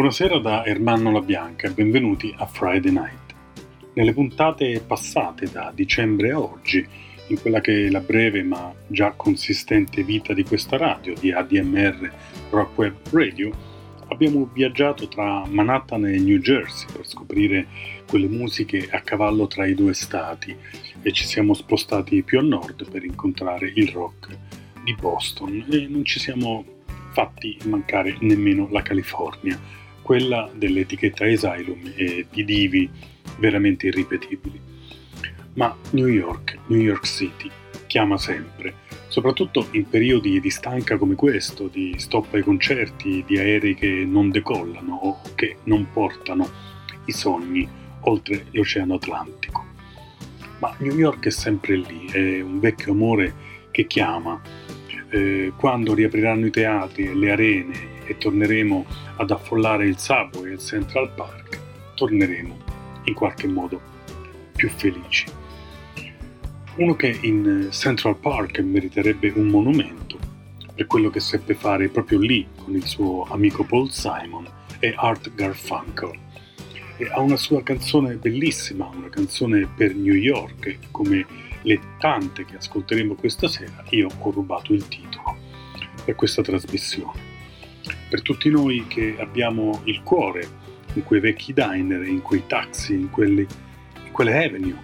Buonasera da Ermanno La Bianca e benvenuti a Friday Night. Nelle puntate passate da dicembre a oggi, in quella che è la breve ma già consistente vita di questa radio, di ADMR Rock Web Radio, abbiamo viaggiato tra Manhattan e New Jersey per scoprire quelle musiche a cavallo tra i due stati e ci siamo spostati più a nord per incontrare il rock di Boston e non ci siamo fatti mancare nemmeno la California quella dell'etichetta Asylum e di divi veramente irripetibili. Ma New York, New York City, chiama sempre, soprattutto in periodi di stanca come questo, di stop ai concerti, di aerei che non decollano o che non portano i sogni oltre l'Oceano Atlantico. Ma New York è sempre lì, è un vecchio amore che chiama. Eh, quando riapriranno i teatri e le arene e torneremo ad affollare il Subway e il Central Park, torneremo in qualche modo più felici. Uno che in Central Park meriterebbe un monumento per quello che seppe fare proprio lì con il suo amico Paul Simon è Art Garfunkel. E ha una sua canzone bellissima, una canzone per New York, come le tante che ascolteremo questa sera, io ho rubato il titolo per questa trasmissione per tutti noi che abbiamo il cuore in quei vecchi diner, in quei taxi, in, quelli, in quelle avenue.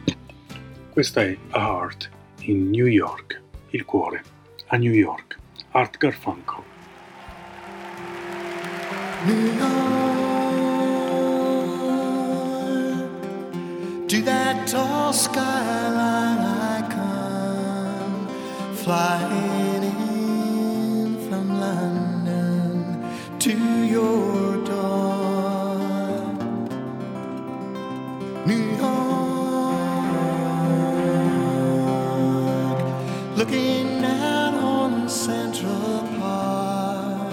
Questa è A Heart in New York, il cuore a New York, Art Garfunkel. New York, to that tall skyline I come flying in to your door. New York, looking out on Central Park,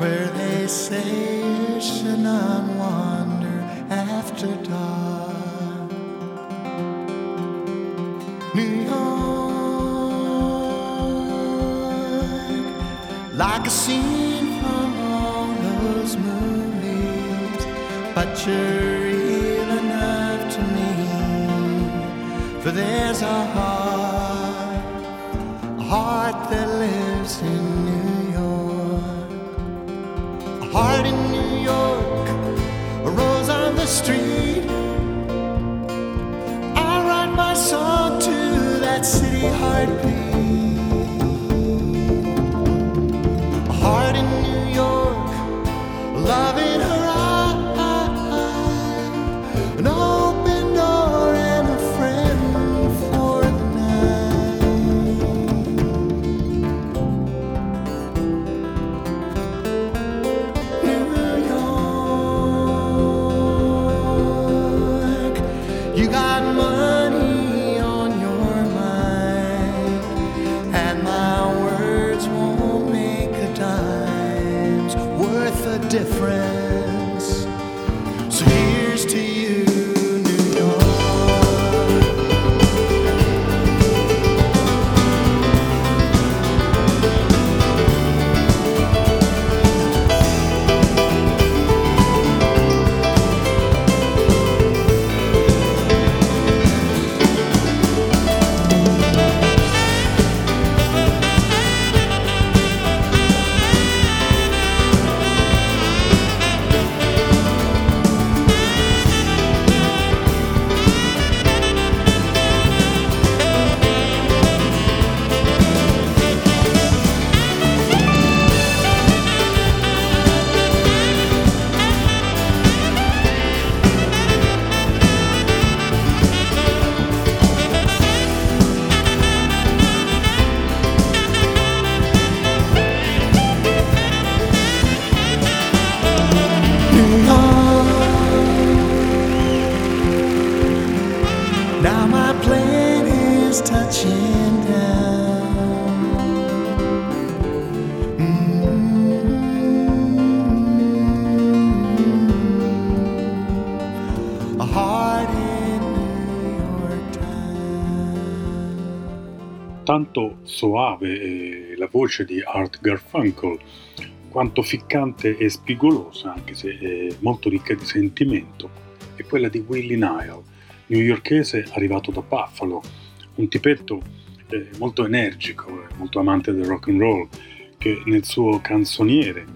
where they say you should not wander after dark. New York, like a scene but you're real enough to me. For there's a heart, a heart that lives in New York, a heart in New York, a rose on the street. I write my song to that city heartbeat. Tanto soave la voce di Art Garfunkel quanto ficcante e spigolosa, anche se molto ricca di sentimento, è quella di Willie Nile, newyorkese arrivato da Buffalo, un tipetto eh, molto energico, molto amante del rock and roll, che nel suo canzoniere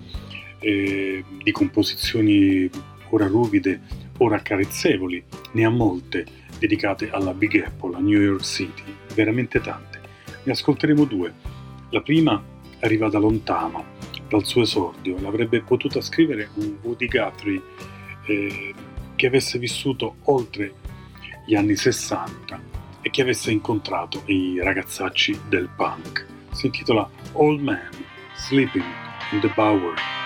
eh, di composizioni ora ruvide, ora accarezzevoli, ne ha molte dedicate alla Big Apple, a New York City, veramente tante. Ne ascolteremo due. La prima arriva da lontano, dal suo esordio, l'avrebbe potuta scrivere un Woody Guthrie eh, che avesse vissuto oltre gli anni 60 e che avesse incontrato i ragazzacci del punk. Si intitola Old Man Sleeping in the Bowery.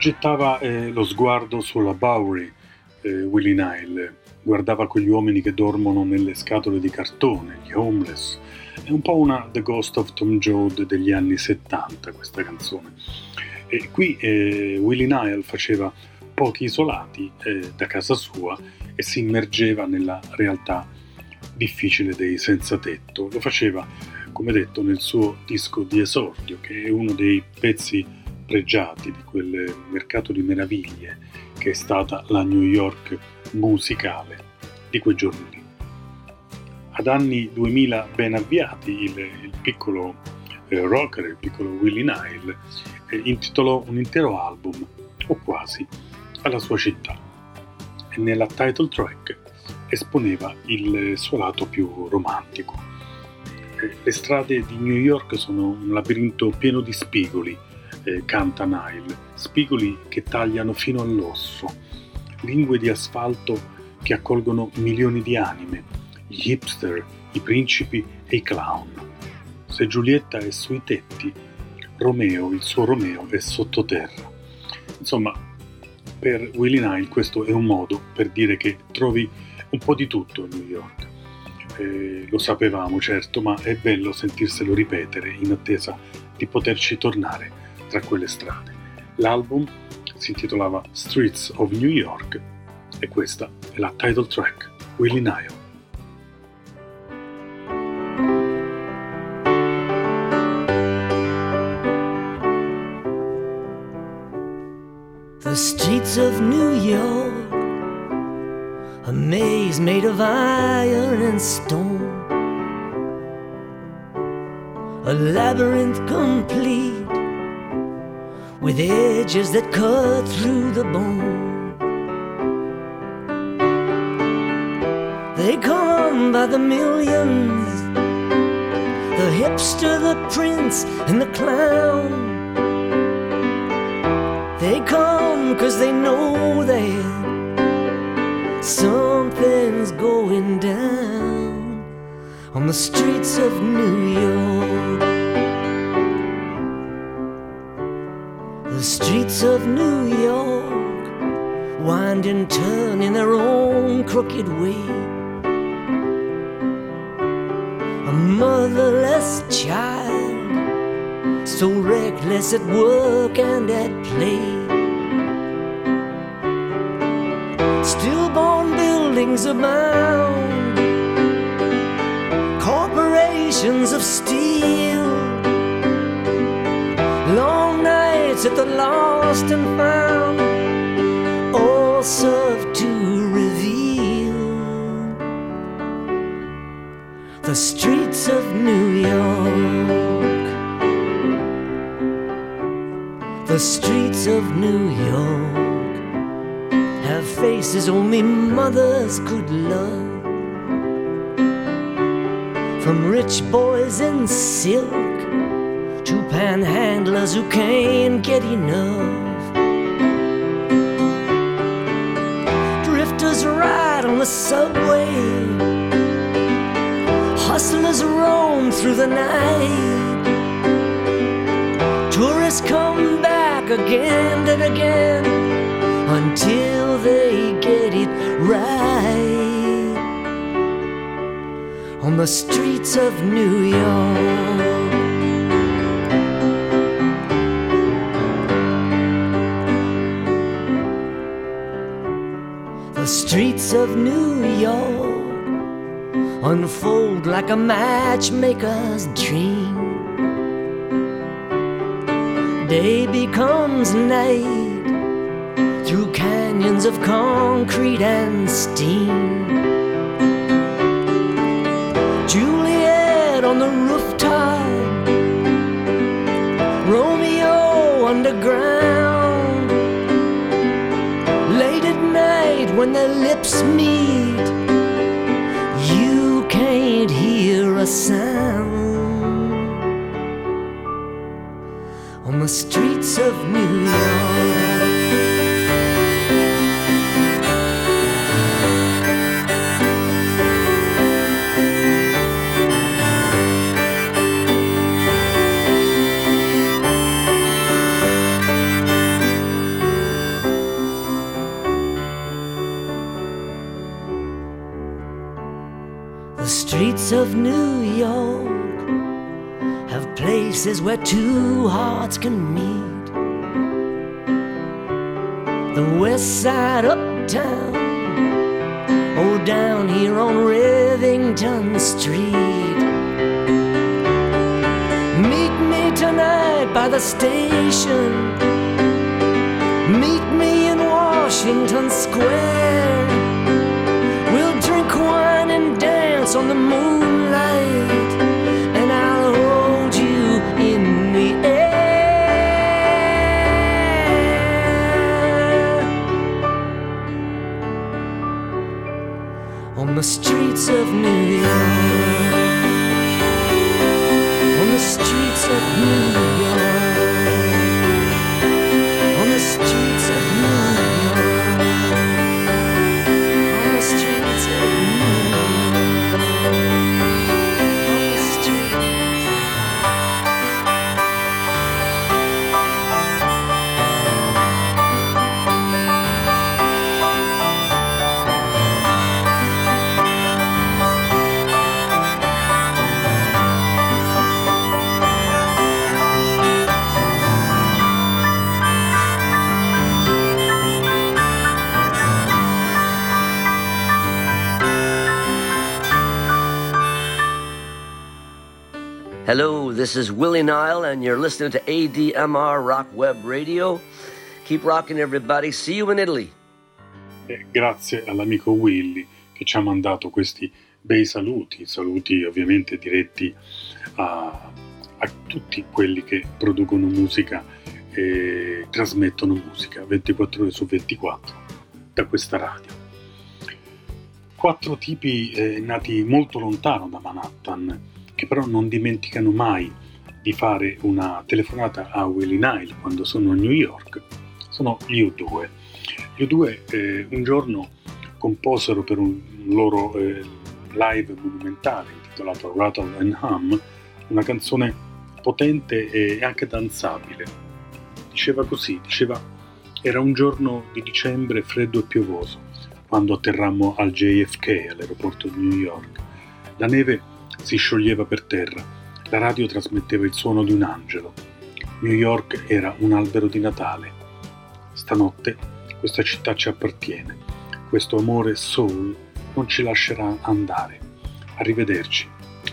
Gettava eh, lo sguardo sulla Bowery, eh, Willie Nile, guardava quegli uomini che dormono nelle scatole di cartone, gli homeless. È un po' una The Ghost of Tom Joad degli anni 70 questa canzone. E qui eh, Willie Nile faceva pochi isolati eh, da casa sua e si immergeva nella realtà difficile dei senza tetto. Lo faceva, come detto, nel suo disco di esordio, che è uno dei pezzi pregiati di quel mercato di meraviglie che è stata la New York musicale di quei giorni lì. Ad anni 2000 ben avviati, il, il piccolo eh, rocker, il piccolo Willie Nile, eh, intitolò un intero album, o quasi, alla sua città e nella title track esponeva il suo lato più romantico. Eh, le strade di New York sono un labirinto pieno di spigoli, eh, canta Nile, spigoli che tagliano fino all'osso, lingue di asfalto che accolgono milioni di anime, gli hipster, i principi e i clown. Se Giulietta è sui tetti, Romeo, il suo Romeo, è sottoterra. Insomma, per Willie Nile questo è un modo per dire che trovi un po' di tutto a New York. Eh, lo sapevamo certo, ma è bello sentirselo ripetere in attesa di poterci tornare tra quelle strade. L'album si intitolava Streets of New York e questa è la title track, Willie Nile. The streets of New York, a maze made of iron and stone, a labyrinth complete with edges that cut through the bone. They come by the millions the hipster, the prince, and the clown. They come cause they know that something's going down on the streets of New York. The streets of New York wind and turn in their own crooked way. A motherless child, so reckless at work and at play. Stillborn buildings abound, corporations of steel, nights at the lost and found, all serve to reveal the streets of New York. The streets of New York have faces only mothers could love. From rich boys in silk panhandlers who can't get enough. Drifters ride on the subway Hustlers roam through the night. Tourists come back again and again until they get it right. On the streets of New York. The streets of New York unfold like a matchmaker's dream. Day becomes night through canyons of concrete and steam. Juliet on the rooftop, when their lips meet you can't hear a sound on the streets of New York. Of New York have places where two hearts can meet. The west side uptown, or down here on Rivington Street. Meet me tonight by the station. Meet me in Washington Square. We'll drink wine dance on the moonlight, and I'll hold you in the air on the streets of New York. On the streets of New York. Hello, this is Willie Nile, and you're listening to ADMR Rock Web Radio. Keep rocking, everybody. See you in Italy. E grazie all'amico Willy che ci ha mandato questi bei saluti, saluti ovviamente diretti a, a tutti quelli che producono musica e trasmettono musica 24 ore su 24 da questa radio. Quattro tipi eh, nati molto lontano da Manhattan, che però non dimenticano mai di fare una telefonata a Willie Nile quando sono a New York, sono gli U2. Gli U2 eh, un giorno composero per un loro eh, live monumentale intitolato Rattle and Hum una canzone potente e anche danzabile. Diceva così, diceva era un giorno di dicembre freddo e piovoso quando atterrammo al JFK all'aeroporto di New York. La neve si scioglieva per terra, la radio trasmetteva il suono di un angelo. New York era un albero di Natale. Stanotte questa città ci appartiene. Questo amore soul non ci lascerà andare. Arrivederci,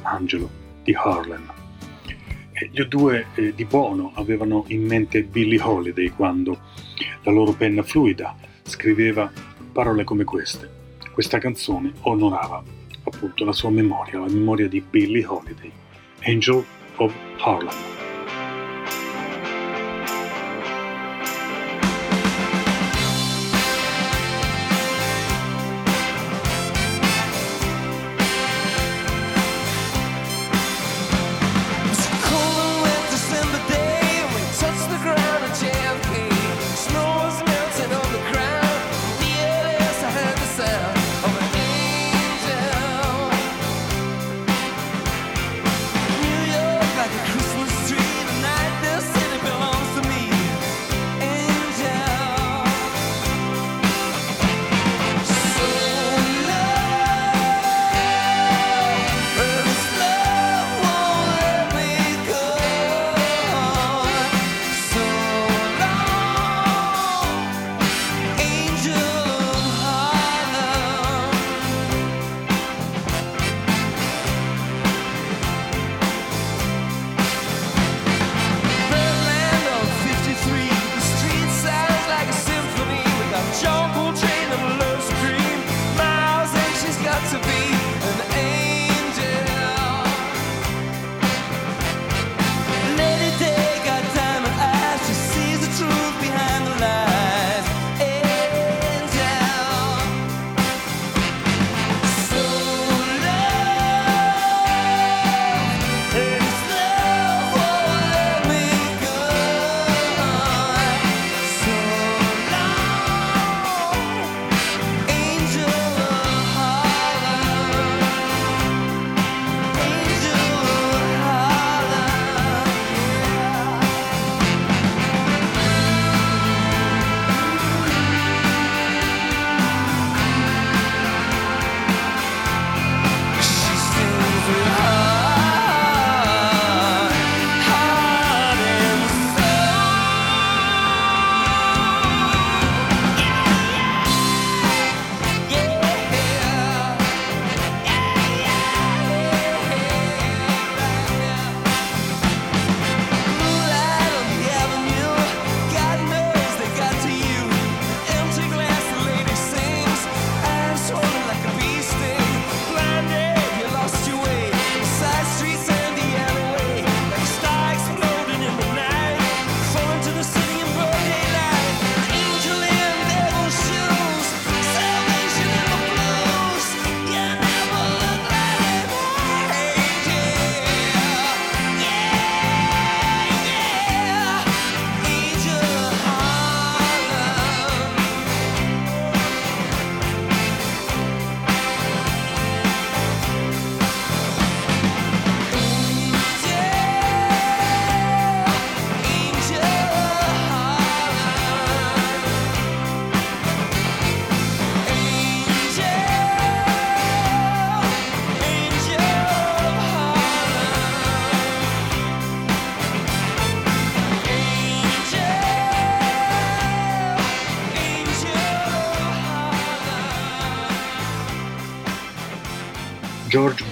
Angelo di Harlem. Gli due eh, di Bono avevano in mente Billie Holiday quando la loro penna fluida scriveva parole come queste. Questa canzone onorava appunto la sua memoria, la memoria di Billie Holiday, Angel of Harlem.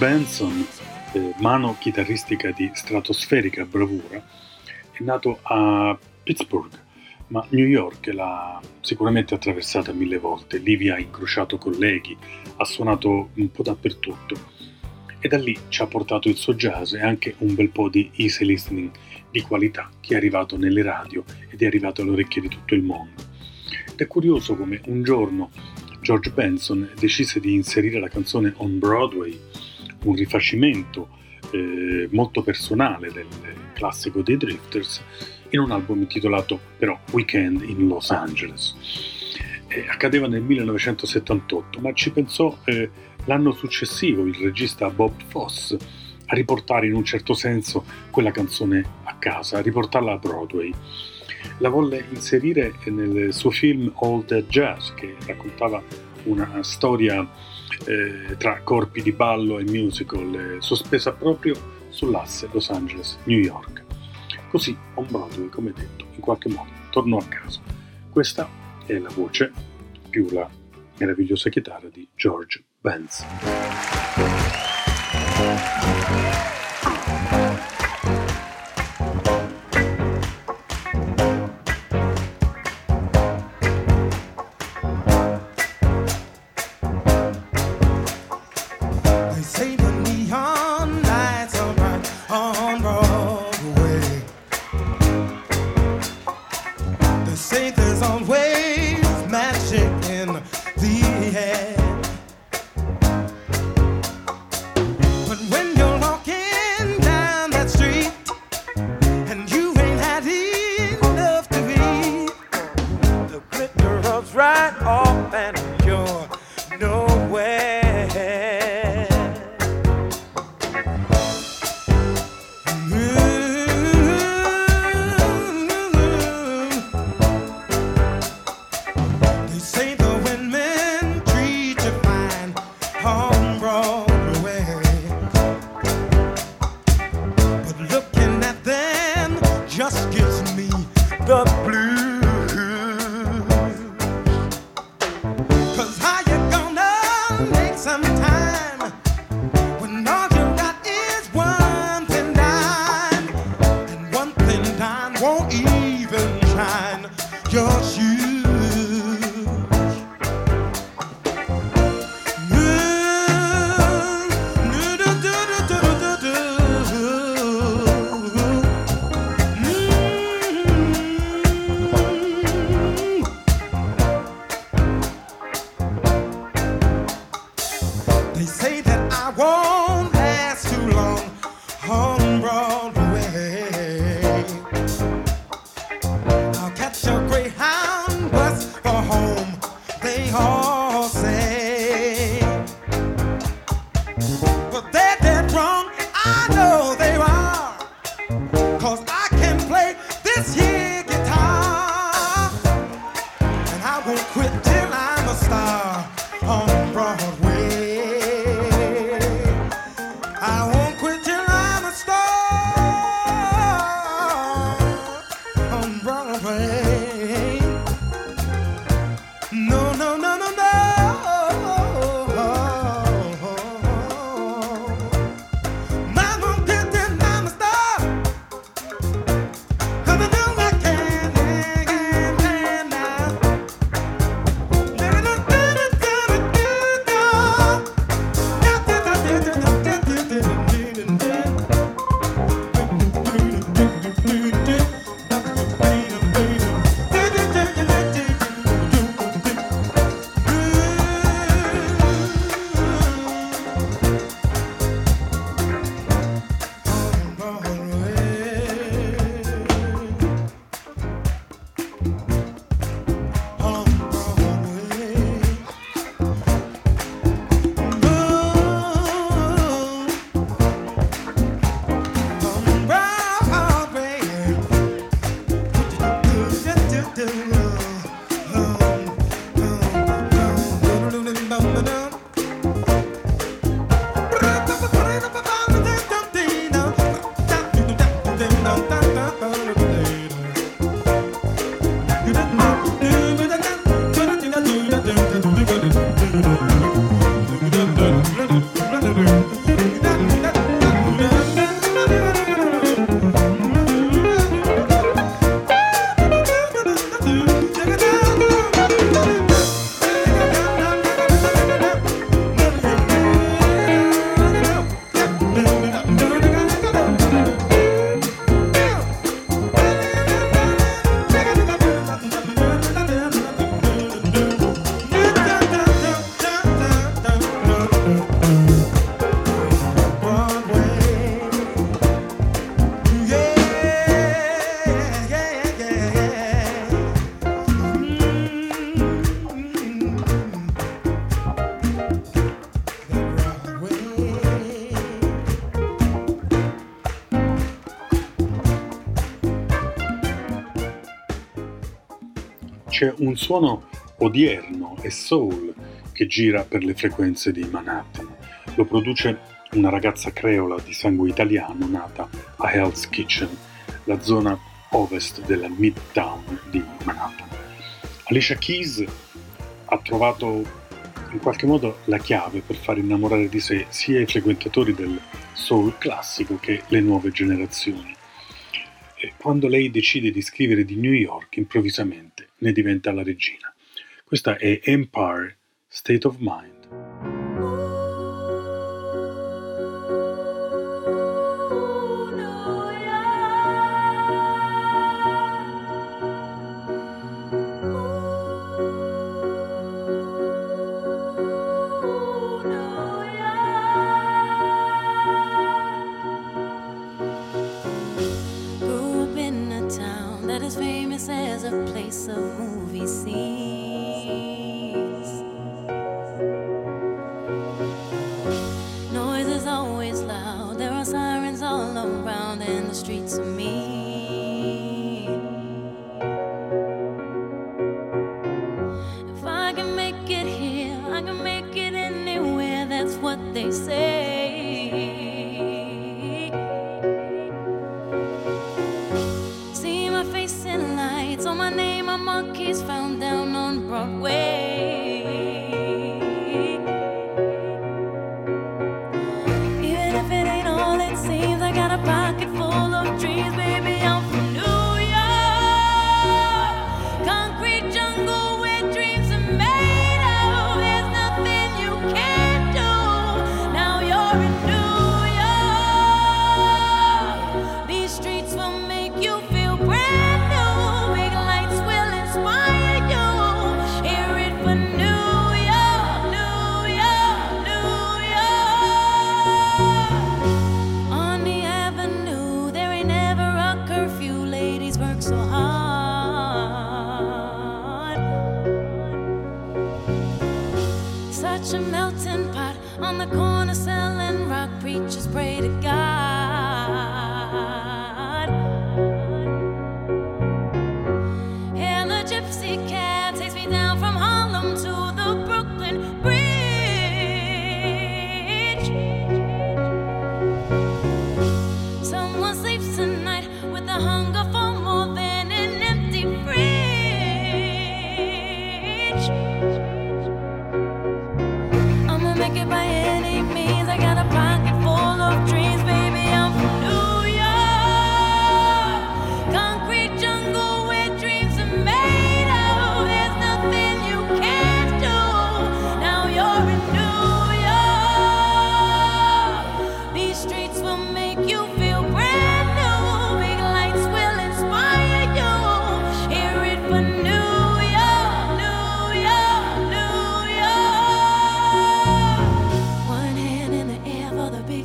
Benson, eh, mano chitarristica di stratosferica bravura, è nato a Pittsburgh, ma New York l'ha sicuramente attraversata mille volte, lì vi ha incrociato colleghi, ha suonato un po' dappertutto e da lì ci ha portato il suo jazz e anche un bel po' di easy listening di qualità che è arrivato nelle radio ed è arrivato alle orecchie di tutto il mondo. Ed è curioso come un giorno George Benson decise di inserire la canzone On Broadway, un rifacimento eh, molto personale del classico dei Drifters, in un album intitolato però Weekend in Los Angeles. Eh, accadeva nel 1978, ma ci pensò eh, l'anno successivo il regista Bob Foss a riportare in un certo senso quella canzone a casa, a riportarla a Broadway. La volle inserire nel suo film All That Jazz, che raccontava una storia eh, tra corpi di ballo e musical, eh, sospesa proprio sull'asse Los Angeles-New York. Così On Broadway, come detto, in qualche modo tornò a casa. Questa è la voce più la meravigliosa chitarra di George Benson. C'è un suono odierno e soul che gira per le frequenze di Manhattan. Lo produce una ragazza creola di sangue italiano nata a Hell's Kitchen, la zona ovest della Midtown di Manhattan. Alicia Keys ha trovato in qualche modo la chiave per far innamorare di sé sia i frequentatori del soul classico che le nuove generazioni. E quando lei decide di scrivere di New York, improvvisamente ne diventa la regina. Questa è Empire State of Mind.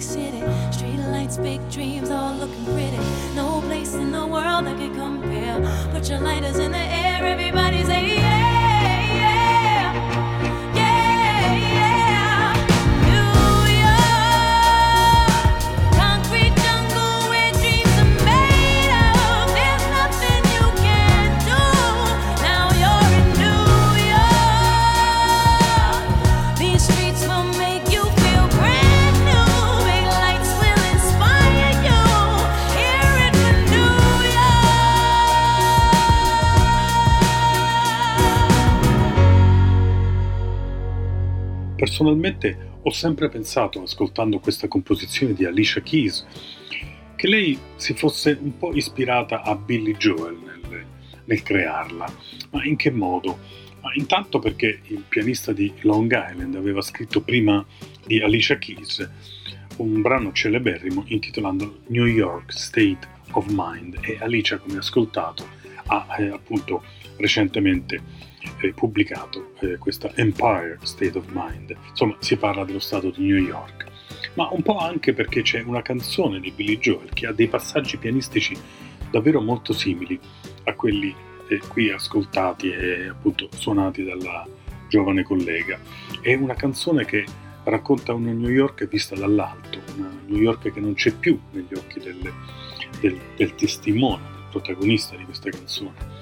big city. Street lights, big dreams, all looking pretty. No place in the world that could compare. Put your lighters in the air, everybody's Personalmente ho sempre pensato, ascoltando questa composizione di Alicia Keys, che lei si fosse un po' ispirata a Billy Joel nel, nel crearla. Ma in che modo? Ma intanto perché il pianista di Long Island aveva scritto prima di Alicia Keys un brano celeberrimo intitolato New York State of Mind e Alicia, come ascoltato, ha eh, appunto recentemente pubblicato eh, questa Empire State of Mind. Insomma, si parla dello stato di New York. Ma un po' anche perché c'è una canzone di Billy Joel che ha dei passaggi pianistici davvero molto simili a quelli eh, qui ascoltati e appunto suonati dalla giovane collega. È una canzone che racconta una New York vista dall'alto, una New York che non c'è più negli occhi del, del, del testimone, del protagonista di questa canzone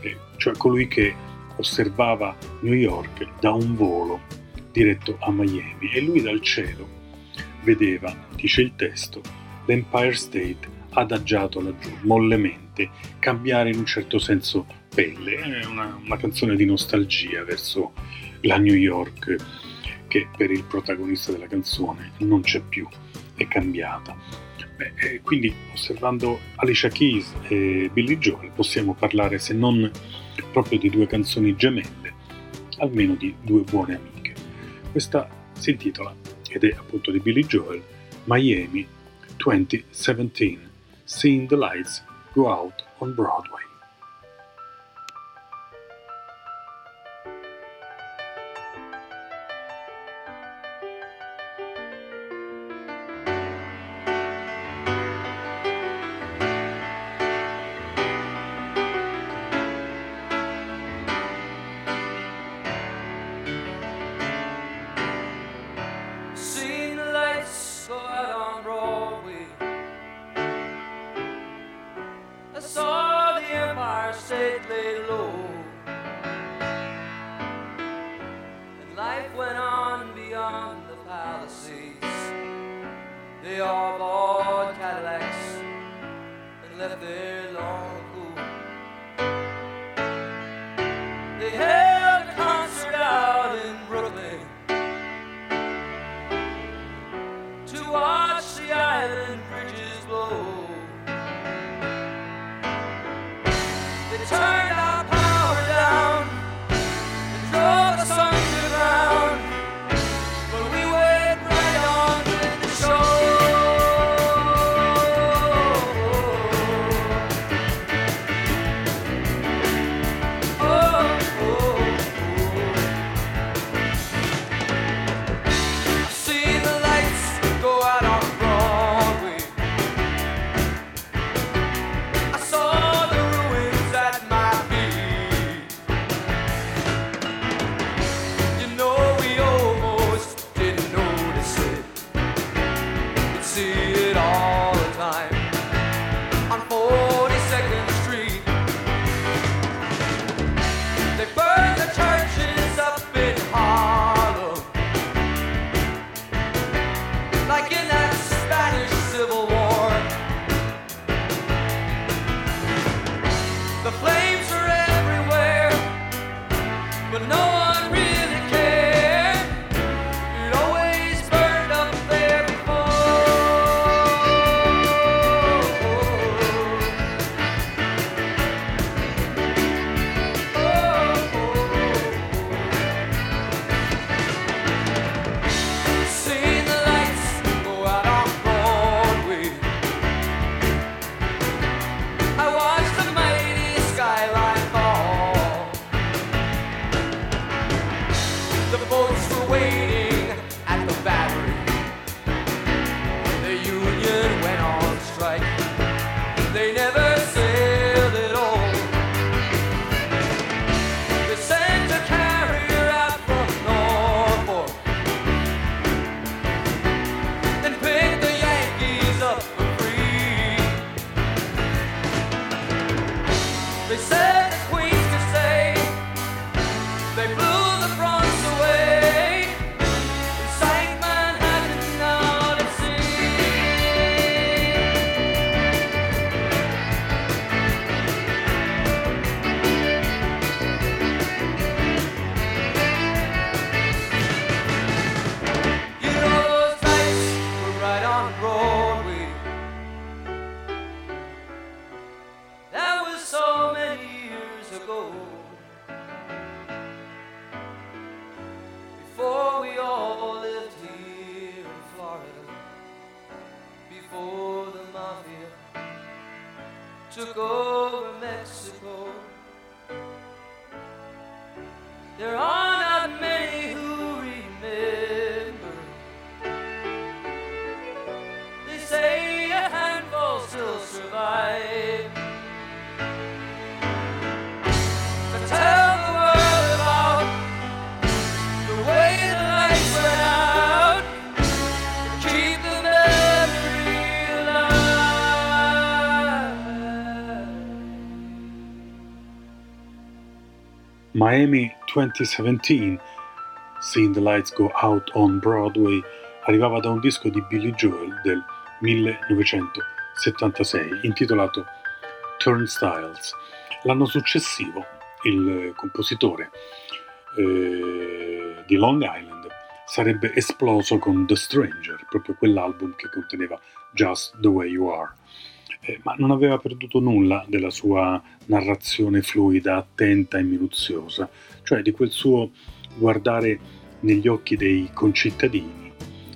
eh, cioè colui che osservava New York da un volo diretto a Miami e lui dal cielo vedeva, dice il testo, l'Empire State adagiato laggiù, mollemente, cambiare in un certo senso pelle. È una, una canzone di nostalgia verso la New York che per il protagonista della canzone non c'è più, è cambiata. Beh, quindi osservando Alicia Keys e Billy Joel possiamo parlare se non proprio di due canzoni gemelle, almeno di due buone amiche. Questa si intitola, ed è appunto di Billy Joel, Miami 2017, Seeing the Lights Go Out on Broadway. Turn Miami 2017, Seeing the Lights Go Out on Broadway, arrivava da un disco di Billy Joel del 1976 intitolato Turnstiles. L'anno successivo il compositore eh, di Long Island sarebbe esploso con The Stranger, proprio quell'album che conteneva Just the Way You Are eh, ma non aveva perduto nulla della sua narrazione fluida, attenta e minuziosa, cioè di quel suo guardare negli occhi dei concittadini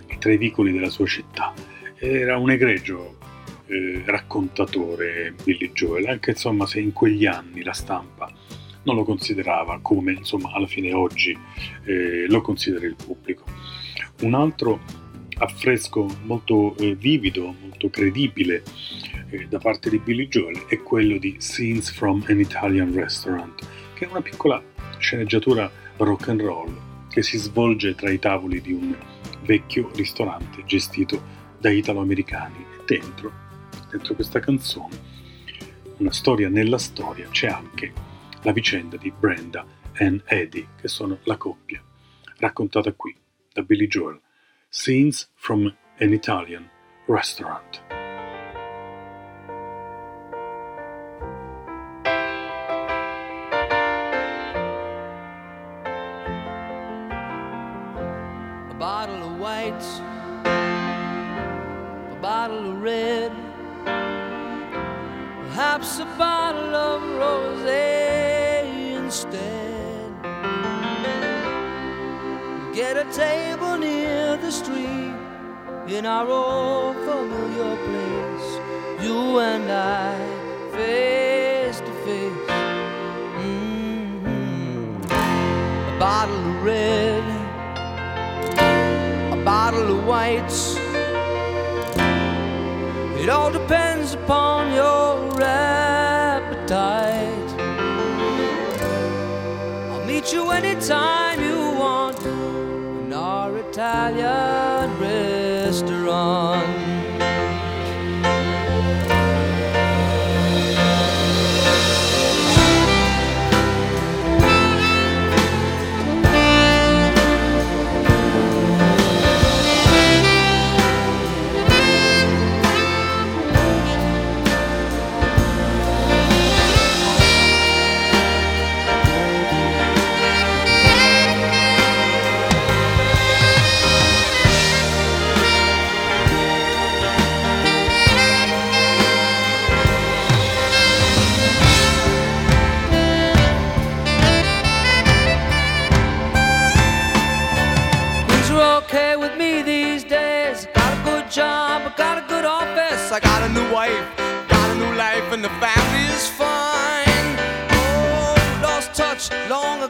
e tra i vicoli della sua città. Era un egregio eh, raccontatore Billy Joel, anche insomma se in quegli anni la stampa non lo considerava come insomma alla fine oggi eh, lo considera il pubblico. Un altro affresco molto eh, vivido, molto credibile eh, da parte di Billy Joel è quello di Scenes from an Italian Restaurant, che è una piccola sceneggiatura rock and roll che si svolge tra i tavoli di un vecchio ristorante gestito da italo-americani e dentro, dentro questa canzone, una storia nella storia, c'è anche la vicenda di Brenda e Eddie, che sono la coppia, raccontata qui da Billy Joel. Scenes from an Italian Restaurant. A bottle of white, a bottle of red, perhaps a bottle of rosé instead. Get a table near the street in our old familiar place, you and I, face to face. Mm-hmm. A bottle of red, a bottle of whites it all depends upon your appetite. I'll meet you anytime Italian restaurant. And the family is fine. Oh, lost touch long ago.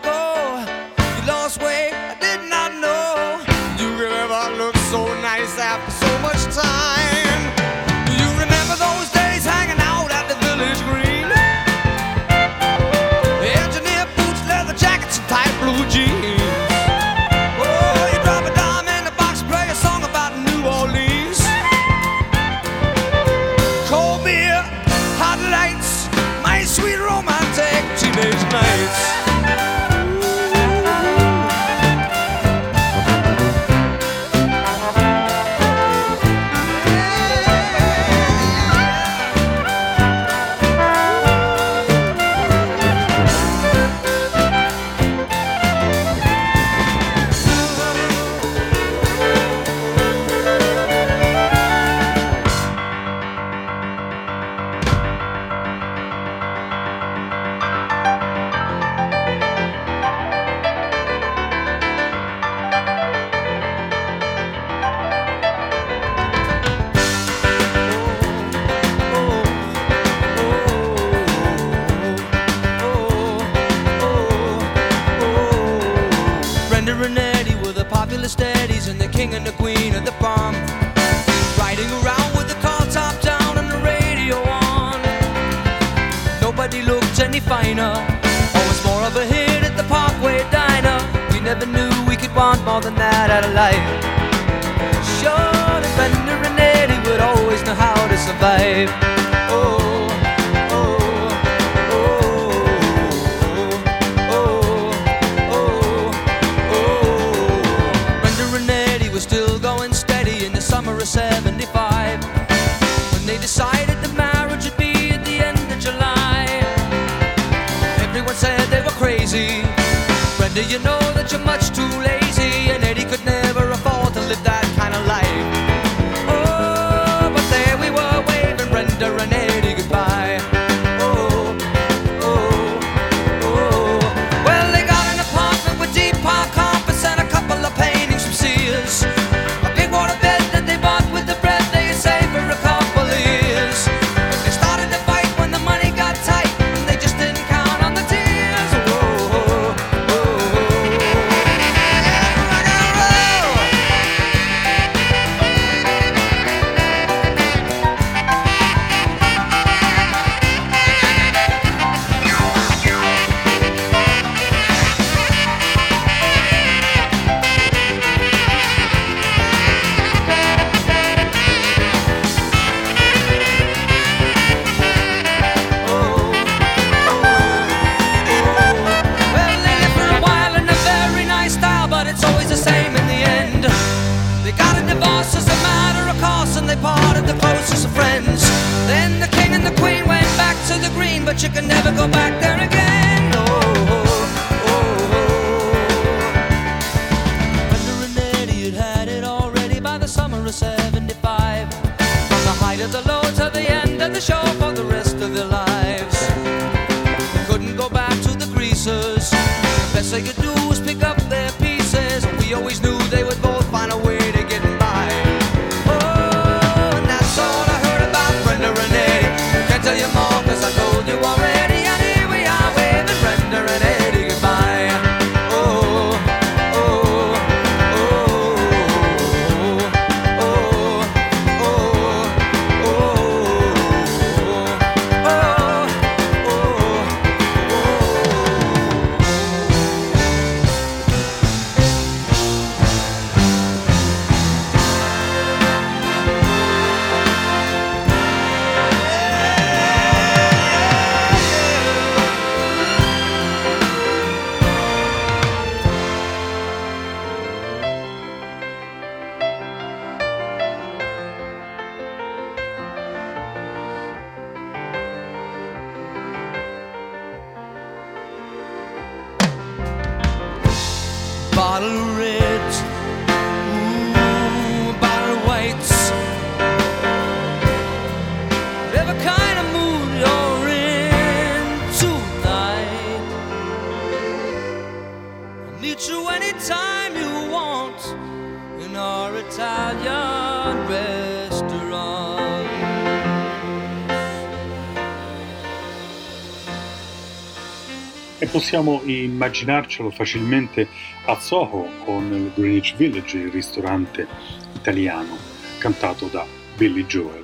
Possiamo immaginarcelo facilmente a Soho o nel Greenwich Village, il ristorante italiano cantato da Billy Joel.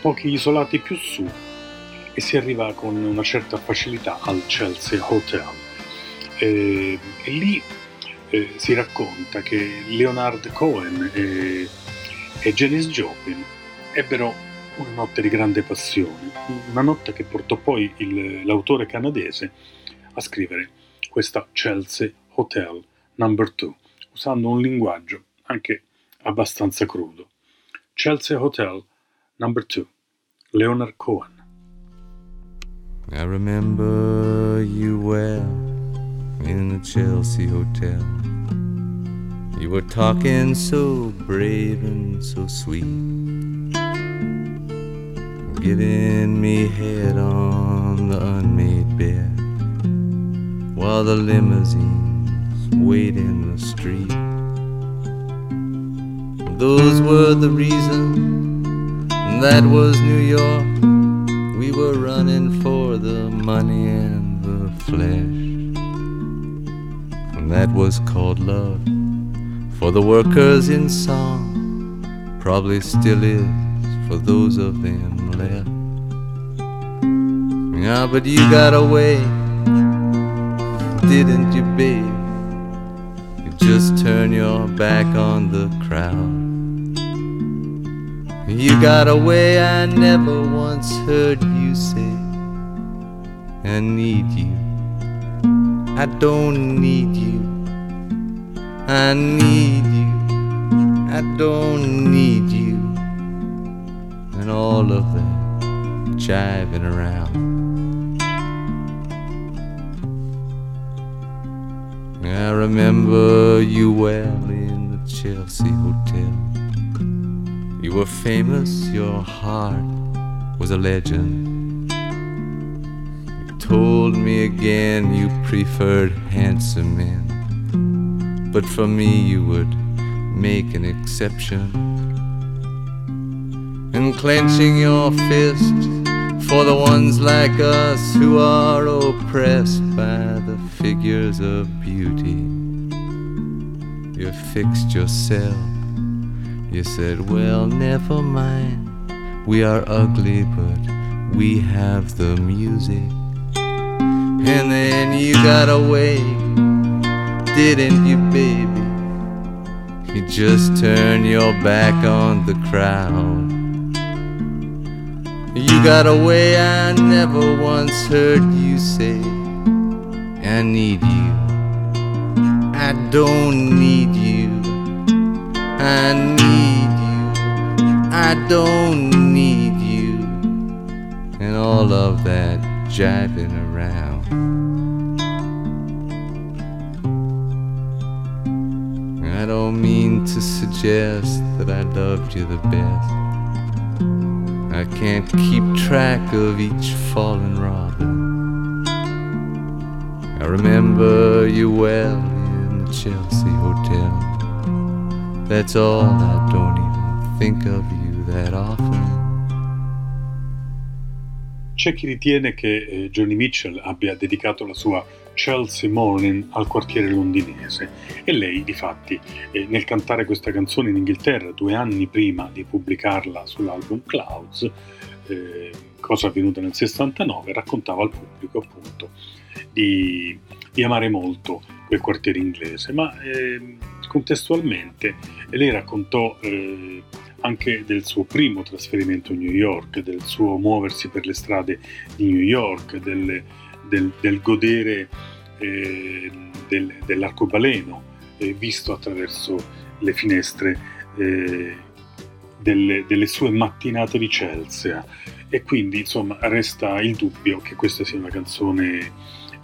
Pochi isolati più su e si arriva con una certa facilità al Chelsea Hotel. E, e lì eh, si racconta che Leonard Cohen e, e Janis Joplin ebbero una notte di grande passione, una notte che portò poi il- l'autore canadese a scrivere questa Chelsea Hotel Number 2, usando un linguaggio anche abbastanza crudo. Chelsea Hotel Number 2, Leonard Cohen. I remember you well in the Chelsea Hotel. You were talking so brave and so sweet, giving me head on the unmade bed while the limousines wait in the street. Those were the reasons, that was New York. We were running for the money and the flesh. And that was called love for the workers in song. Probably still is for those of them left. Yeah, but you got away, didn't you, babe? You just turn your back on the crowd. You got a way I never once heard you say, I need you. I don't need you. I need you. I don't need you. and all of that jiving around. I remember you well in the Chelsea Hotel. You were famous, your heart was a legend. You told me again you preferred handsome men, but for me you would make an exception. And clenching your fist for the ones like us who are oppressed by the figures of beauty. You fixed yourself. You said, Well, never mind. We are ugly, but we have the music. And then you got away, didn't you, baby? You just turned your back on the crowd. You got away, I never once heard you say, I need you. I don't need you. I need you. I don't need you. And all of that jiving around. I don't mean to suggest that I loved you the best. I can't keep track of each fallen robin. I remember you well in the Chelsea Hotel. That's all, I don't even think of you that often. C'è chi ritiene che eh, Johnny Mitchell abbia dedicato la sua Chelsea Morning al quartiere londinese e lei, difatti, eh, nel cantare questa canzone in Inghilterra due anni prima di pubblicarla sull'album Clouds, eh, cosa avvenuta nel 69, raccontava al pubblico appunto di, di amare molto quel quartiere inglese, ma eh, contestualmente lei raccontò eh, anche del suo primo trasferimento a New York, del suo muoversi per le strade di New York, del, del, del godere eh, del, dell'arcobaleno eh, visto attraverso le finestre eh, delle, delle, sue mattinate di Chelsea. E quindi insomma resta il dubbio che questa sia una canzone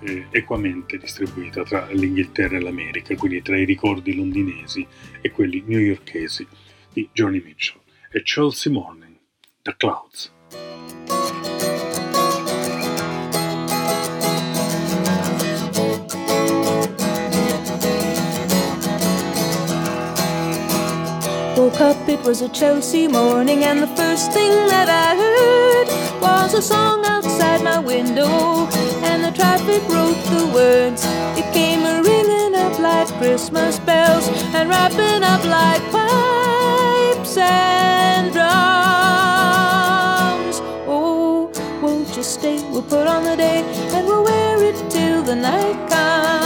eh, equamente distribuita tra l'Inghilterra e l'America, quindi tra i ricordi londinesi e quelli newyorkesi di Johnny Mitchell e Chelsea Morning, The Clouds. Woke up, it was a Chelsea morning, and the first thing that I heard was a song outside my window, and the traffic wrote the words. It came a ringing up like Christmas bells, and wrapping up like pipes and drums. Oh, won't you stay? We'll put on the day, and we'll wear it till the night comes.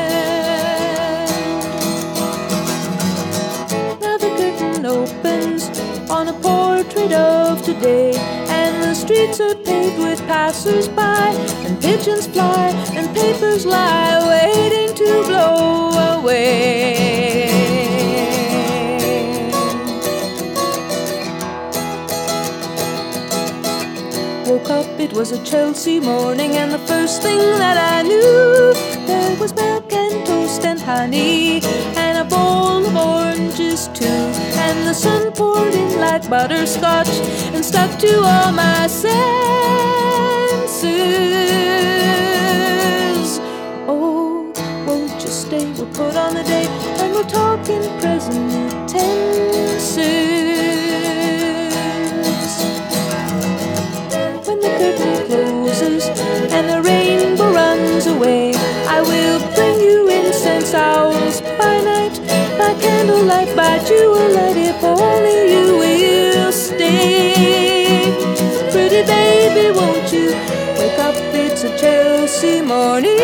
Of today, and the streets are paved with passers-by, and pigeons fly, and papers lie waiting to blow away. Woke up, it was a Chelsea morning, and the first thing that I knew, there was milk and toast and honey, and a bowl of oranges sun poured in like butterscotch and stuck to all my senses. Oh, won't you stay? We'll put on the day, and we'll talk in present tenses. When the curtain closes and the rainbow runs away, I will bring you incense owls by night, candlelight by jewellight if only you will stay. Pretty baby, won't you wake up? It's a Chelsea morning.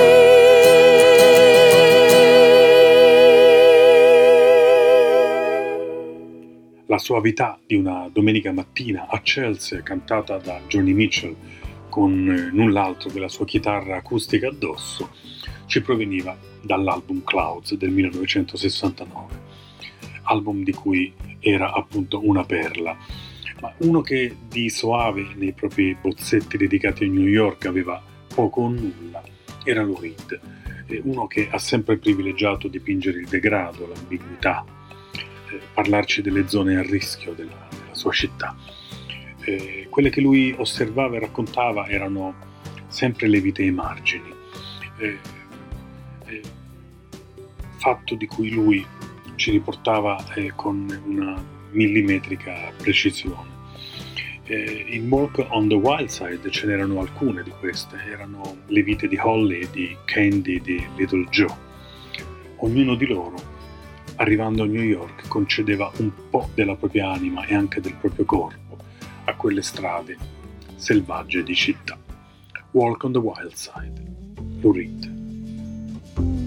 La suavità di una domenica mattina a Chelsea cantata da Johnny Mitchell con eh, null'altro che la sua chitarra acustica addosso ci proveniva dall'album Clouds del 1969 album di cui era appunto una perla, ma uno che di soave nei propri bozzetti dedicati a New York aveva poco o nulla era Lou Reed, uno che ha sempre privilegiato dipingere il degrado, l'ambiguità, eh, parlarci delle zone a rischio della, della sua città. Eh, quelle che lui osservava e raccontava erano sempre le vite ai margini, eh, eh fatto di cui lui ci riportava eh, con una millimetrica precisione. Eh, in Walk on the Wild Side ce n'erano alcune di queste, erano le vite di Holly, di Candy, di Little Joe. Ognuno di loro arrivando a New York, concedeva un po' della propria anima e anche del proprio corpo a quelle strade selvagge di città. Walk on the Wild Side, Lou Reed.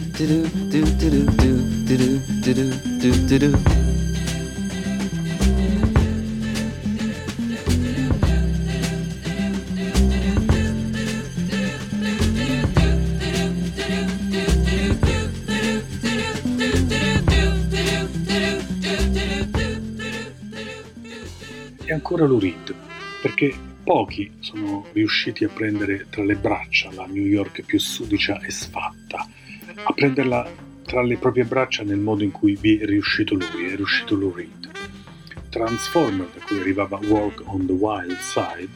E ancora Lurid, perché pochi sono riusciti a prendere tra le braccia la New York più sudicia e sfatta a prenderla tra le proprie braccia nel modo in cui vi è riuscito lui, è riuscito Lou Reed. Transformer, da cui arrivava Walk on the Wild Side,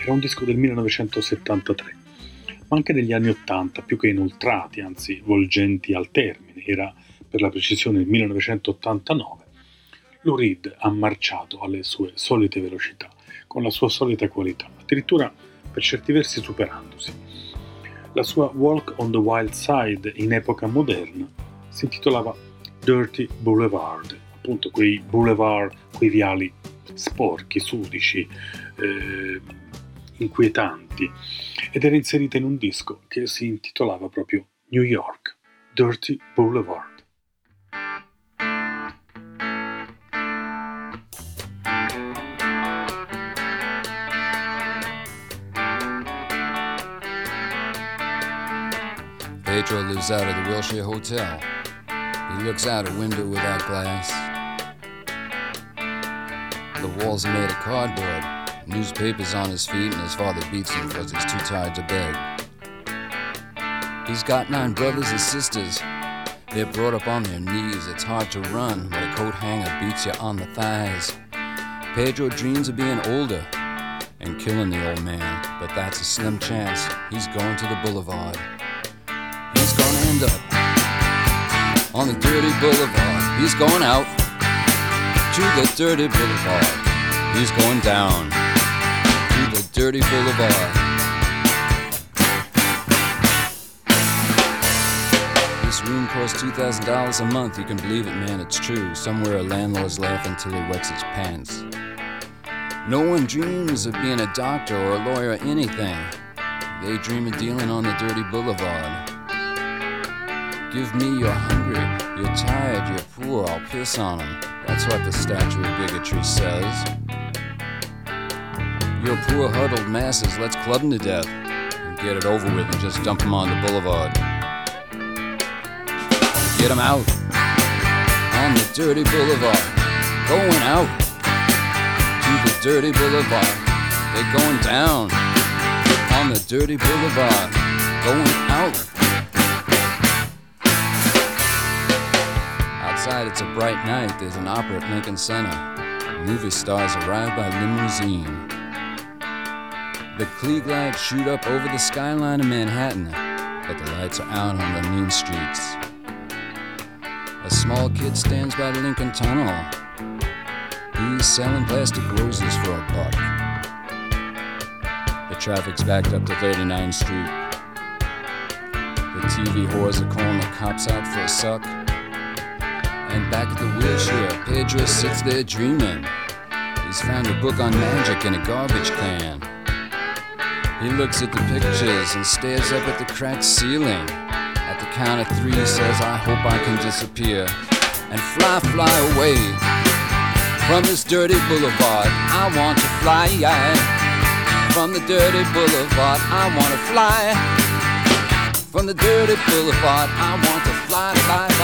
era un disco del 1973, ma anche negli anni 80, più che inoltrati, anzi volgenti al termine, era per la precisione il 1989, Lou Reed ha marciato alle sue solite velocità, con la sua solita qualità, addirittura per certi versi superandosi. La sua Walk on the Wild Side in epoca moderna si intitolava Dirty Boulevard, appunto quei boulevard, quei viali sporchi, sudici, eh, inquietanti, ed era inserita in un disco che si intitolava proprio New York, Dirty Boulevard. Pedro lives out of the Wilshire Hotel. He looks out a window without glass. The walls are made of cardboard. Newspapers on his feet, and his father beats him because he's too tired to beg. He's got nine brothers and sisters. They're brought up on their knees. It's hard to run when a coat hanger beats you on the thighs. Pedro dreams of being older and killing the old man, but that's a slim chance. He's going to the boulevard. Up on the dirty boulevard. He's going out to the dirty boulevard. He's going down to the dirty boulevard. This room costs $2,000 a month. You can believe it, man, it's true. Somewhere a landlord's laughing till he wets his pants. No one dreams of being a doctor or a lawyer or anything. They dream of dealing on the dirty boulevard. Give me you're hungry, you're tired, you're poor, I'll piss on 'em. That's what the statue of bigotry says. You're poor, huddled masses, let's club 'em to death. And get it over with and just dump 'em on the boulevard. Get 'em out on the dirty boulevard. Going out to the dirty boulevard. They're going down on the dirty boulevard. Going out. Outside, it's a bright night. There's an opera at Lincoln Center. Movie stars arrive by limousine. The Klieg lights shoot up over the skyline of Manhattan, but the lights are out on the mean streets. A small kid stands by the Lincoln Tunnel. He's selling plastic roses for a buck. The traffic's backed up to 39th Street. The TV whores are calling the cops out for a suck. And back at the wheelchair, Pedro sits there dreaming. He's found a book on magic in a garbage can. He looks at the pictures and stares up at the cracked ceiling. At the count of three, he says, I hope I can disappear and fly, fly away from this dirty boulevard. I want to fly from the dirty boulevard. I want to fly from the dirty boulevard. I want to fly, fly,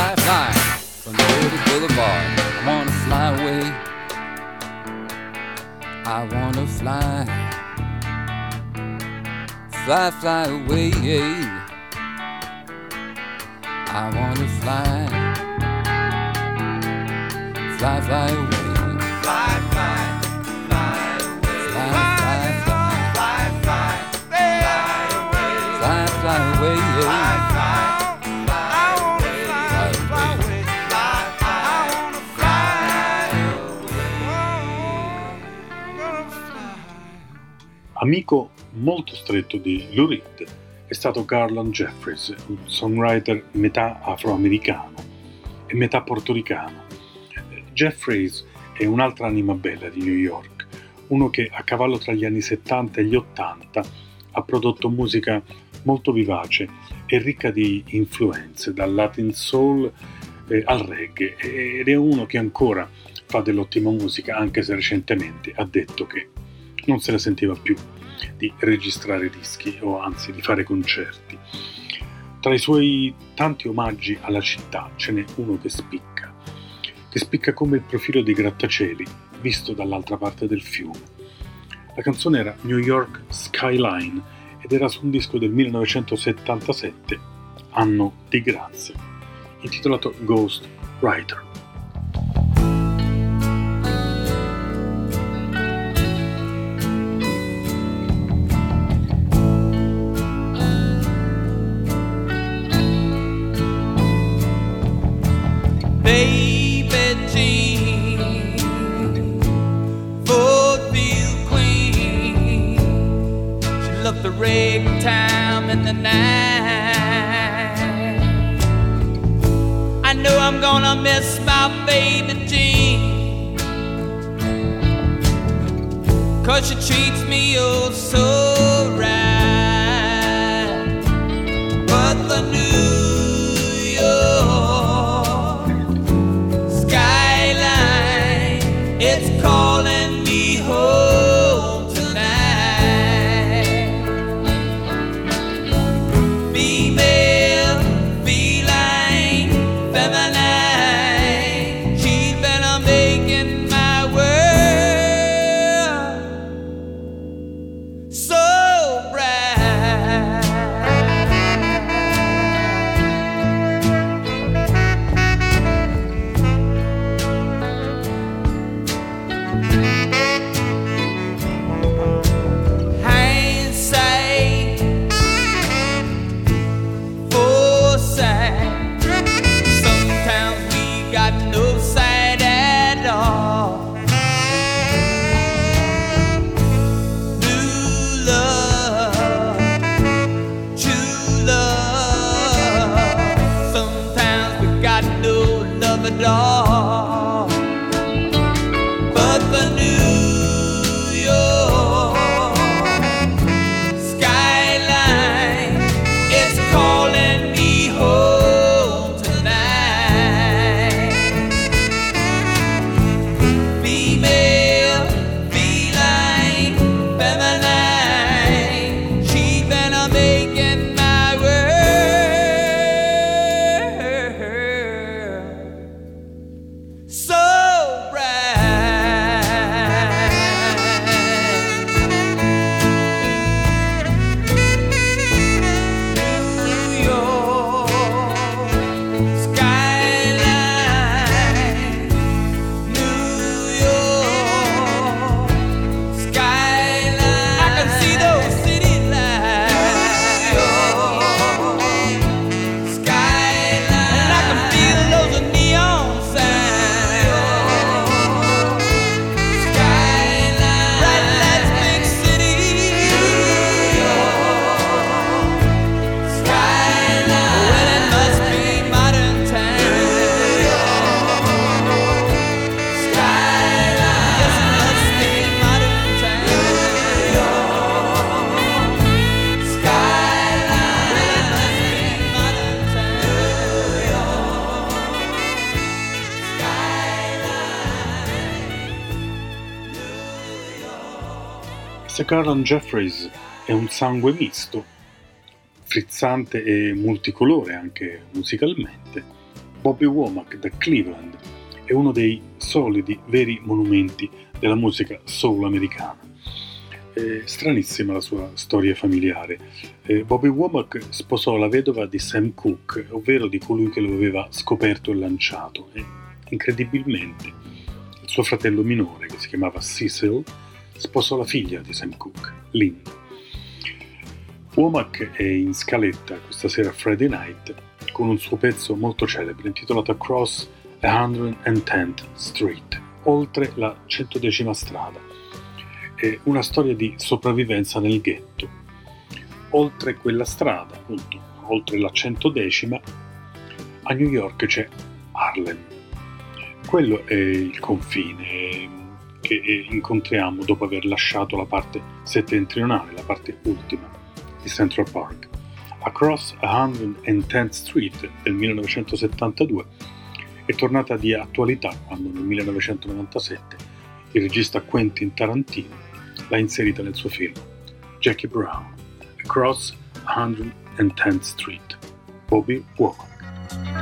boulevard. I want to fly away. I want to fly, fly, fly away. I want to fly, fly, fly away. Amico molto stretto di Lou Reed è stato Garland Jeffries, un songwriter metà afroamericano e metà portoricano. Jeffries è un'altra anima bella di New York, uno che a cavallo tra gli anni 70 e gli 80 ha prodotto musica molto vivace e ricca di influenze, dal Latin Soul eh, al reggae, ed è uno che ancora fa dell'ottima musica, anche se recentemente ha detto che non se ne sentiva più di registrare dischi o anzi di fare concerti. Tra i suoi tanti omaggi alla città ce n'è uno che spicca, che spicca come il profilo dei grattacieli visto dall'altra parte del fiume. La canzone era New York Skyline ed era su un disco del 1977, anno di grazia, intitolato Ghost Writer. Gonna miss my baby Jean. Cause she treats me oh so right. But the New York skyline, it's calling Se Garland Jeffries è un sangue misto, frizzante e multicolore anche musicalmente, Bobby Womack da Cleveland è uno dei solidi veri monumenti della musica soul americana. È stranissima la sua storia familiare. Eh, Bobby Womack sposò la vedova di Sam Cooke, ovvero di colui che lo aveva scoperto e lanciato, e incredibilmente il suo fratello minore, che si chiamava Cecil, sposò la figlia di Sam Cooke, Lynn. Womack è in scaletta questa sera Friday Night con un suo pezzo molto celebre intitolato Across 110th Street, oltre la 110 strada. È una storia di sopravvivenza nel ghetto. Oltre quella strada, appunto, oltre la 110 a New York c'è Harlem. Quello è il confine che incontriamo dopo aver lasciato la parte settentrionale, la parte ultima di Central Park. Across 110th Street del 1972 è tornata di attualità quando nel 1997 il regista Quentin Tarantino l'ha inserita nel suo film Jackie Brown, Across 110th Street, Bobby Womack.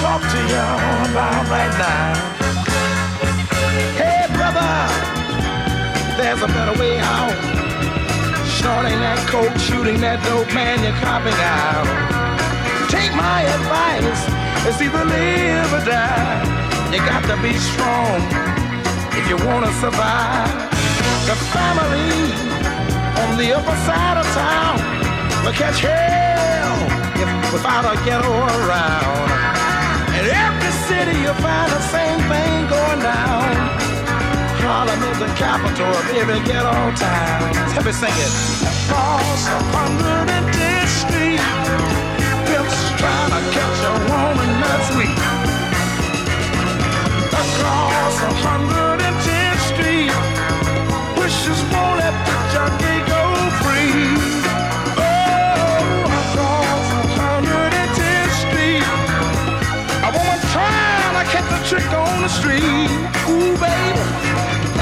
Talk to y'all about right now. A better way out. Snorting that coke, shooting that dope, man, you're copping out. Take my advice, it's either live or die. You got to be strong if you wanna survive. The family on the upper side of town will catch hell if without a ghetto around. In every city you'll find the same thing going down. Harlem is the capital of every ghetto town. Let me sing it. Across 110th Street, pimps trying to catch a woman that's weak. Across 110th Street, wishes won't let the junkie go free. Oh, across 110th Street, a woman trying to catch a trick on the street. Ooh, baby,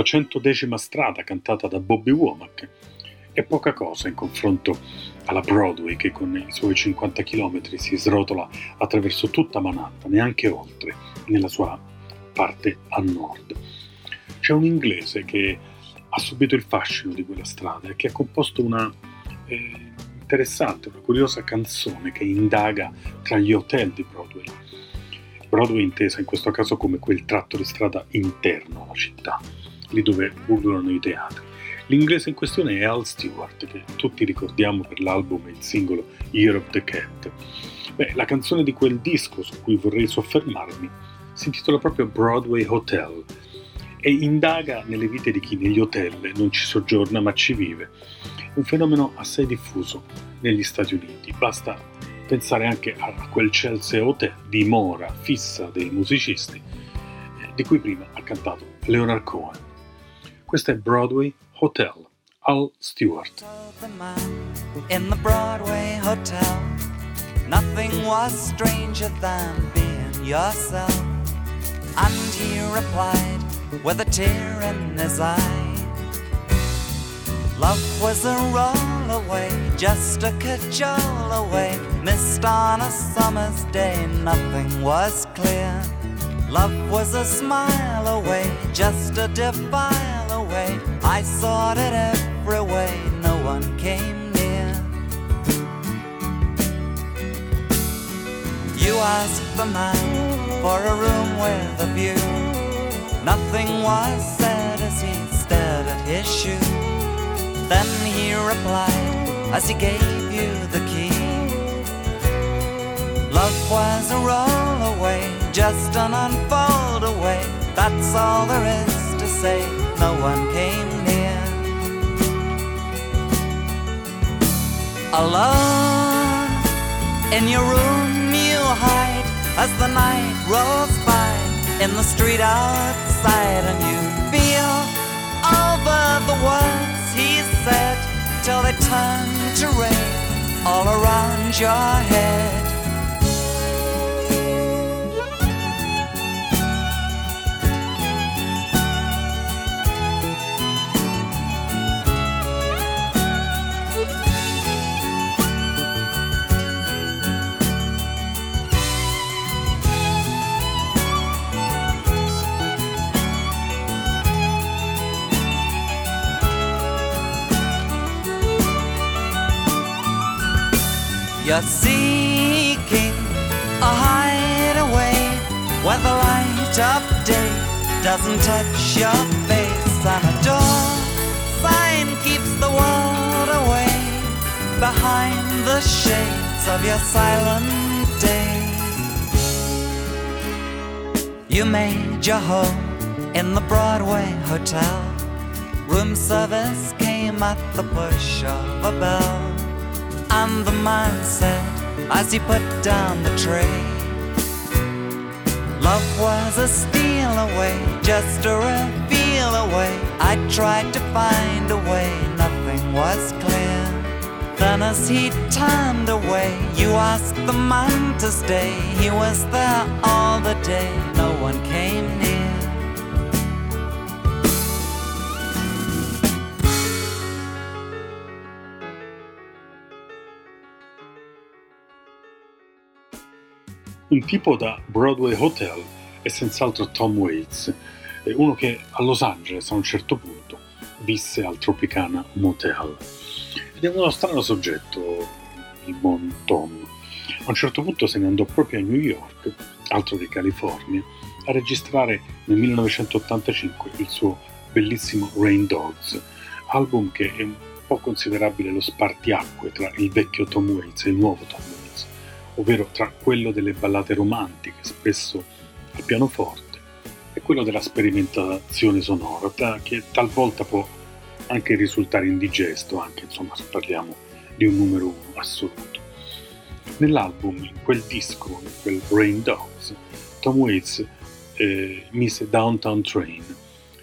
La centodecima strada cantata da Bobby Womack è poca cosa in confronto alla Broadway che con i suoi 50 km si srotola attraverso tutta Manhattan e anche oltre, nella sua parte a nord. C'è un inglese che ha subito il fascino di quella strada e che ha composto una eh, interessante, una curiosa canzone che indaga tra gli hotel di Broadway. Broadway intesa in questo caso come quel tratto di strada interno alla città, lì dove ululano i teatri. L'inglese in questione è Al Stewart, che tutti ricordiamo per l'album e il singolo Year of the Cat. Beh, la canzone di quel disco su cui vorrei soffermarmi si intitola proprio Broadway Hotel e indaga nelle vite di chi negli hotel non ci soggiorna ma ci vive. Un fenomeno assai diffuso negli Stati Uniti. Basta pensare anche a quel Chelsea Hotel dimora fissa dei musicisti eh, di cui prima ha cantato Leonard Cohen. Questo è Broadway Hotel, Al Stewart. in the Broadway Hotel. Nothing was stranger than being yourself. And he replied with a tear in his eye. Love was a roll away, just a cajole away. Missed on a summer's day, nothing was clear. Love was a smile away, just a defile away. I sought it every way, no one came near. You asked the man for a room with a view. Nothing was said as he stared at his shoe. Then he replied as he gave you the key. Love was a roll away, just an unfold away. That's all there is to say. No one came near. Alone in your room, you hide as the night rolls by in the street outside, and you feel over the words he said till they turn to rain all around your head. You're seeking a hideaway where the light of day doesn't touch your face, and a door sign keeps the world away behind the shades of your silent day. You made your home in the Broadway Hotel. Room service came at the push of a bell. And the said as he put down the tray. Love was a steal away, just a reveal away. I tried to find a way, nothing was clear. Then as he turned away, you asked the man to stay. He was there all the day, no one came near Un tipo da Broadway Hotel è senz'altro Tom Waits, uno che a Los Angeles a un certo punto visse al Tropicana Motel. Ed è uno strano soggetto, il buon Tom. A un certo punto se ne andò proprio a New York, altro che California, a registrare nel 1985 il suo bellissimo Rain Dogs, album che è un po' considerabile lo spartiacque tra il vecchio Tom Waits e il nuovo Tom Waits, ovvero tra quello delle ballate romantiche, spesso al pianoforte, e quello della sperimentazione sonora, che talvolta può anche risultare indigesto, anche insomma se parliamo di un numero assoluto. Nell'album, in quel disco, in quel Rain Dogs, Tom Waits eh, mise Downtown Train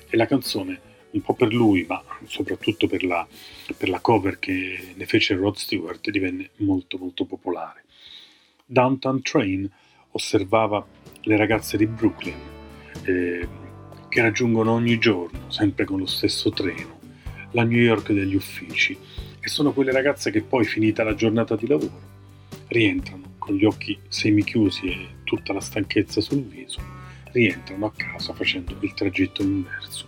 e la canzone un po' per lui, ma soprattutto per la, per la cover che ne fece Rod Stewart, divenne molto molto popolare. Downtown Train osservava le ragazze di Brooklyn eh, che raggiungono ogni giorno, sempre con lo stesso treno, la New York degli uffici e sono quelle ragazze che poi, finita la giornata di lavoro, rientrano con gli occhi semichiusi e tutta la stanchezza sul viso, rientrano a casa facendo il tragitto inverso.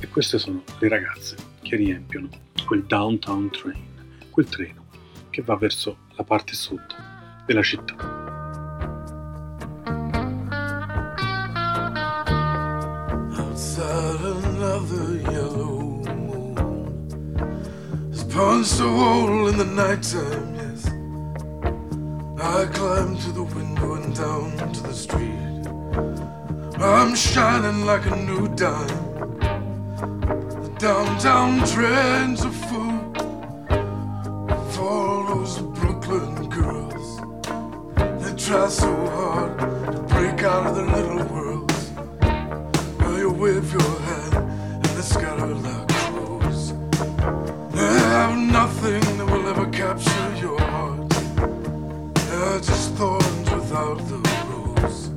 E queste sono le ragazze che riempiono quel downtown train, quel treno che va verso la parte sud della città. Outside another yellow moon has punched a hole in the nighttime, yes. I climb to the window and down to the street. I'm shining like a new dime. The downtown trends are full of all those Brooklyn try so hard to break out of their little worlds. Well, you wave your hand and scatter like crows. They have nothing that will ever capture your heart. They're just thorns without the rose.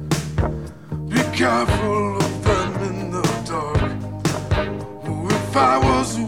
Be careful of them in the dark. Oh, if I was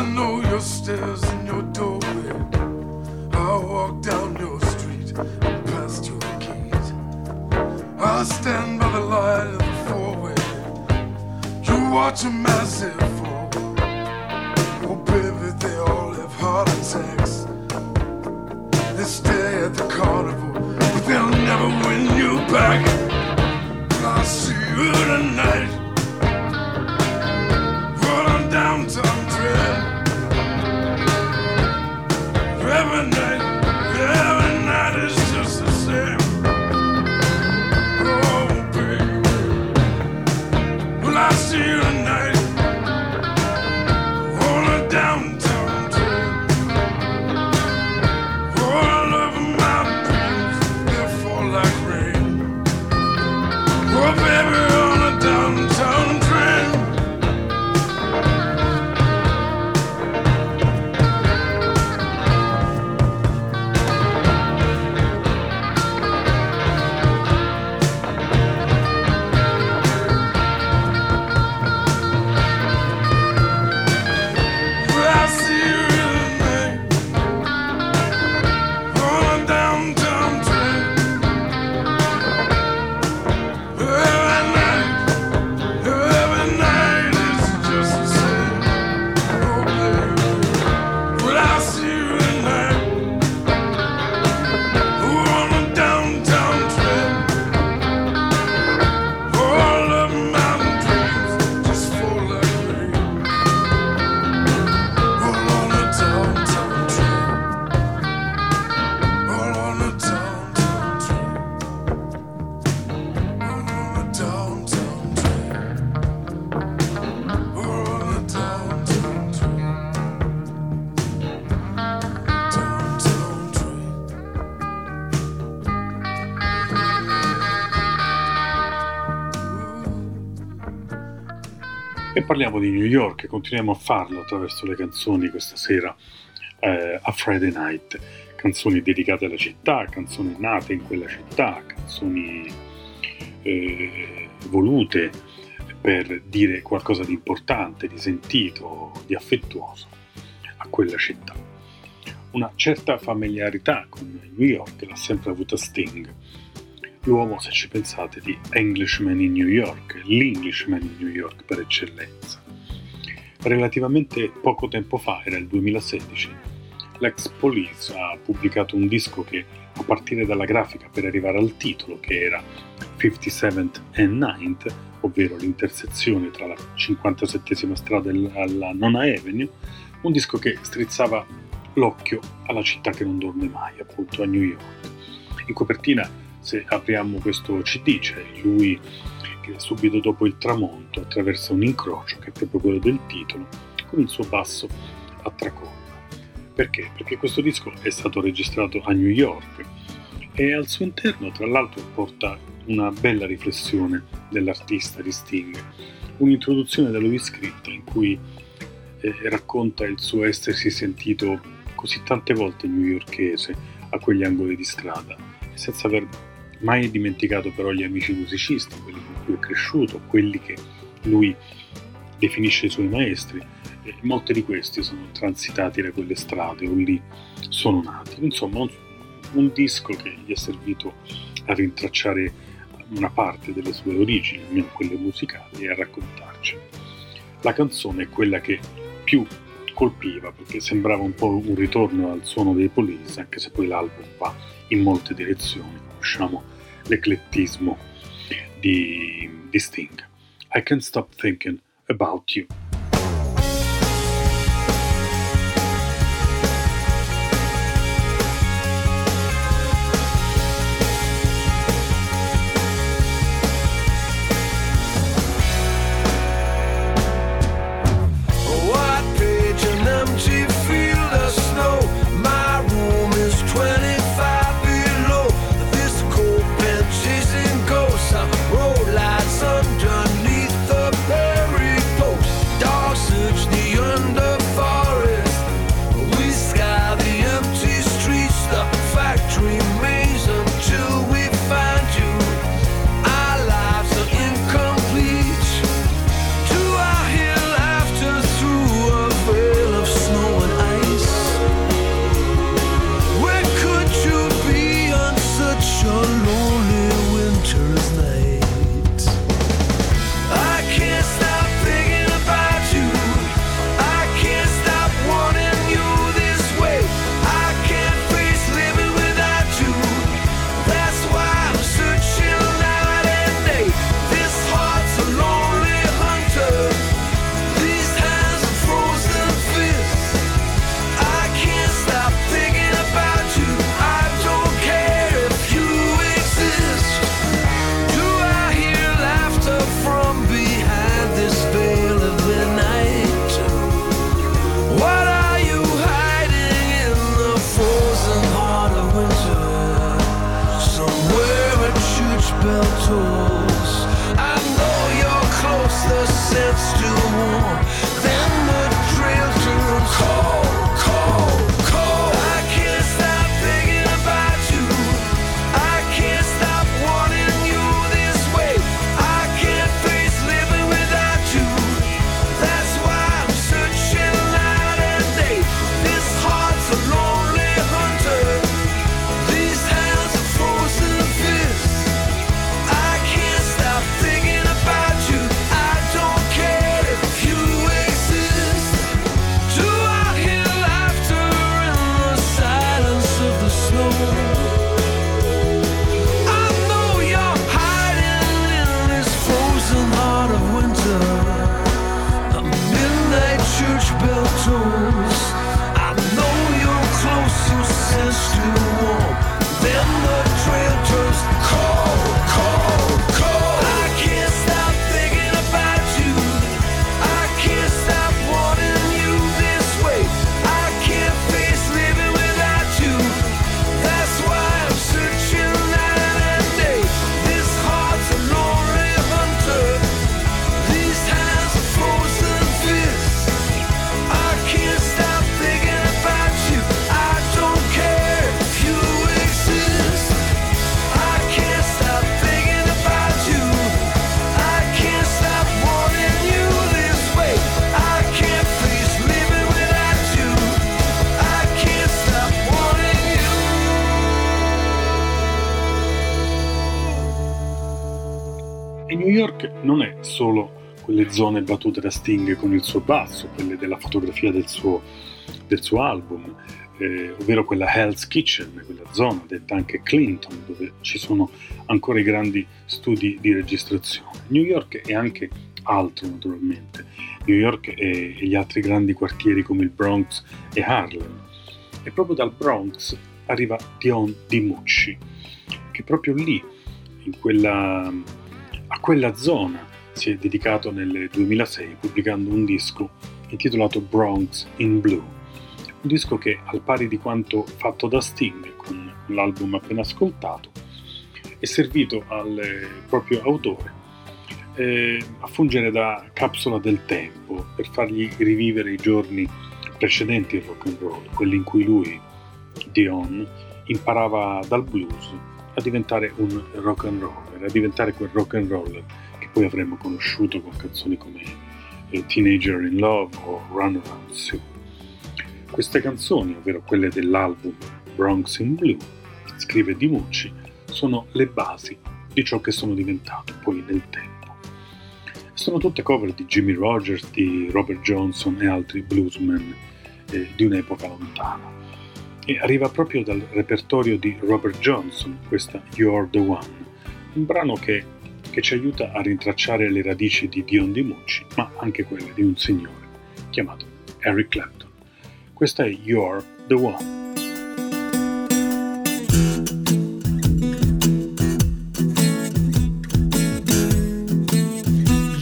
I know. I your stairs and your doorway. I walk down your street and past your gate. I stand by the light of the four-way. You watch a massive fall. Oh, baby, they all have heart attacks. They stay at the carnival, but they'll never win you back. I'll see you tonight. Parliamo di New York e continuiamo a farlo attraverso le canzoni questa sera eh, a Friday Night. Canzoni dedicate alla città, canzoni nate in quella città, canzoni eh, volute per dire qualcosa di importante, di sentito, di affettuoso a quella città. Una certa familiarità con New York l'ha sempre avuta Sting, l'uomo, se ci pensate, di Englishman in New York, l'Englishman in New York per eccellenza. Relativamente poco tempo fa, era il 2016, l'ex Police ha pubblicato un disco che, a partire dalla grafica per arrivare al titolo, che era 57th and 9th, ovvero l'intersezione tra la 57esima strada e la nona Avenue, un disco che strizzava l'occhio alla città che non dorme mai, appunto a New York. In copertina se apriamo questo CD c'è lui che subito dopo il tramonto attraversa un incrocio che è proprio quello del titolo con il suo basso a tracolla. Perché? Perché questo disco è stato registrato a New York e al suo interno tra l'altro porta una bella riflessione dell'artista di Sting, un'introduzione da lui scritta in cui eh, racconta il suo essersi sentito così tante volte newyorkese a quegli angoli di strada senza aver mai dimenticato però gli amici musicisti, quelli con cui è cresciuto, quelli che lui definisce i suoi maestri, e molti di questi sono transitati da quelle strade o lì sono nati. Insomma, un, un disco che gli è servito a rintracciare una parte delle sue origini, almeno quelle musicali, e a raccontarci. La canzone è quella che più colpiva perché sembrava un po' un ritorno al suono dei Police, anche se poi l'album va in molte direzioni, conosciamo l'eclettismo di, di Sting. I can't stop thinking about you. Zone battute da Sting con il suo basso, quelle della fotografia del suo, del suo album, eh, ovvero quella Hell's Kitchen, quella zona detta anche Clinton, dove ci sono ancora i grandi studi di registrazione. New York è anche altro naturalmente, New York e gli altri grandi quartieri come il Bronx e Harlem. E proprio dal Bronx arriva Dion DiMucci, che proprio lì, quella, a quella zona, si è dedicato nel 2006 pubblicando un disco intitolato Bronx in Blue, un disco che al pari di quanto fatto da Sting con l'album appena ascoltato è servito al proprio autore eh, a fungere da capsula del tempo per fargli rivivere i giorni precedenti al rock and roll, quelli in cui lui, Dion, imparava dal blues a diventare un rock and roller, a diventare quel rock and roller poi avremmo conosciuto con canzoni come eh, Teenager in Love o Run Around Sue. Queste canzoni, ovvero quelle dell'album Bronx in Blue, scrive Dimucci, sono le basi di ciò che sono diventato poi nel tempo. Sono tutte cover di Jimmy Rogers, di Robert Johnson e altri bluesmen eh, di un'epoca lontana. E arriva proprio dal repertorio di Robert Johnson questa You're the One, un brano che, che ci aiuta a rintracciare le radici di Dion DiMucci, ma anche quelle di un signore chiamato Eric Clapton. Questa è You're the One.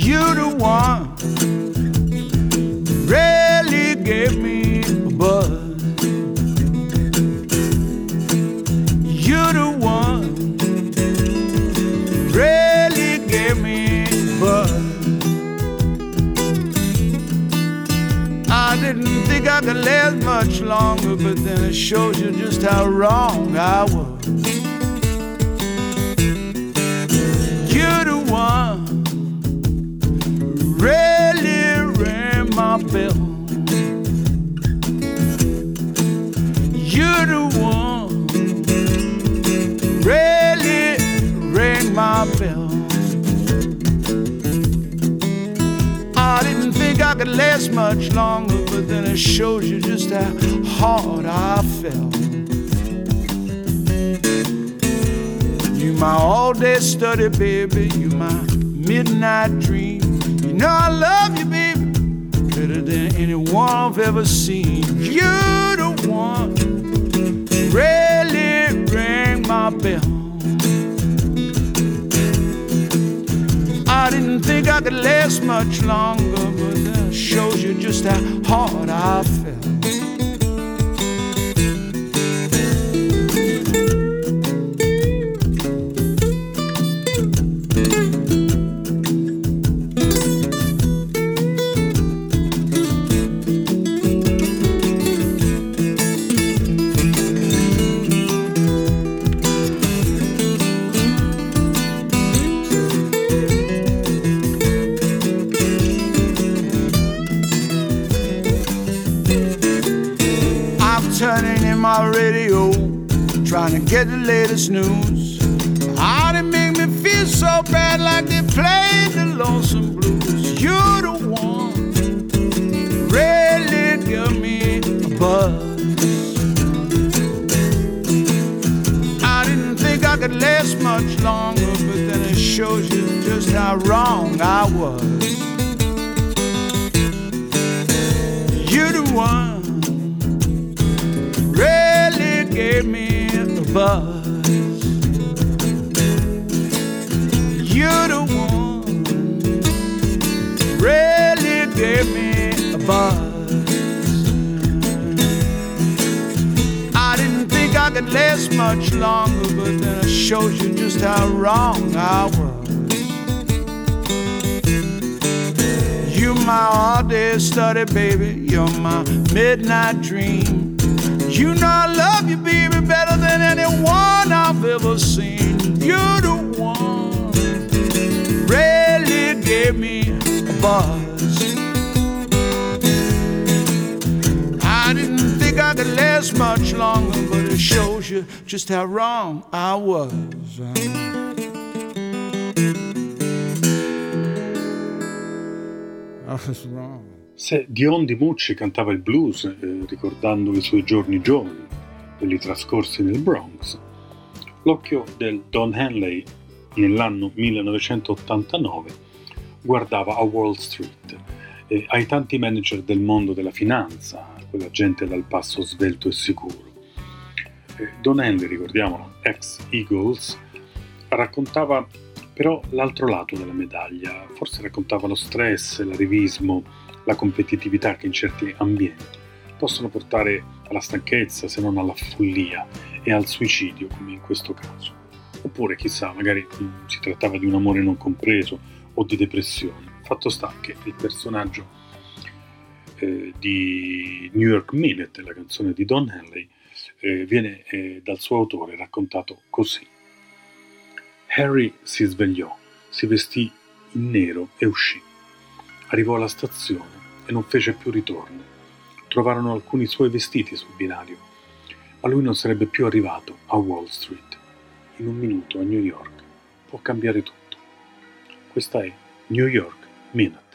you the one I could last much longer, but then it shows you just how wrong I was. You're the one really rang my bell. You're the one really rang my bell. Could last much longer, but then it shows you just how hard I felt. You my all day study, baby. You my midnight dream. You know I love you, baby, better than anyone I've ever seen. You're the one really rang my bell. I didn't think I could last much longer, but shows you just how hard I felt. new Se Dion Di Mucci cantava il blues eh, ricordando i suoi giorni giovani, quelli trascorsi nel Bronx, l'occhio del Don Henley nell'anno 1989 guardava a Wall Street, e ai tanti manager del mondo della finanza, quella gente dal passo svelto e sicuro. Eh, Don Henley, ricordiamolo, ex Eagles, raccontava però l'altro lato della medaglia, forse raccontava lo stress, l'arivismo, la competitività che in certi ambienti possono portare alla stanchezza, se non alla follia e al suicidio, come in questo caso. Oppure, chissà, magari mm, si trattava di un amore non compreso o di depressione. Fatto sta che il personaggio eh, di New York Minute, la canzone di Don Henley, eh, viene eh, dal suo autore raccontato così. Harry si svegliò, si vestì in nero e uscì. Arrivò alla stazione e non fece più ritorno. Trovarono alcuni suoi vestiti sul binario, ma lui non sarebbe più arrivato a Wall Street. In un minuto a New York può cambiare tutto. Questa è New York Minute.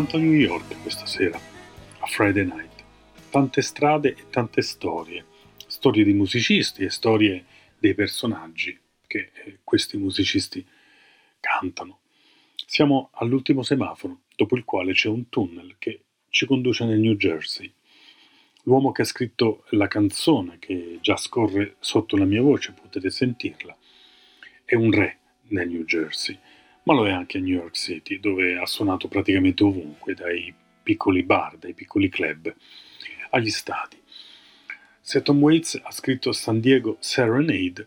Tanto New York questa sera, a Friday Night. Tante strade e tante storie. Storie di musicisti e storie dei personaggi che eh, questi musicisti cantano. Siamo all'ultimo semaforo, dopo il quale c'è un tunnel che ci conduce nel New Jersey. L'uomo che ha scritto la canzone che già scorre sotto la mia voce, potete sentirla, è un re nel New Jersey, ma lo è anche a New York City, dove ha suonato praticamente ovunque, dai piccoli bar, dai piccoli club, agli stadi. Se Tom Waits ha scritto San Diego Serenade,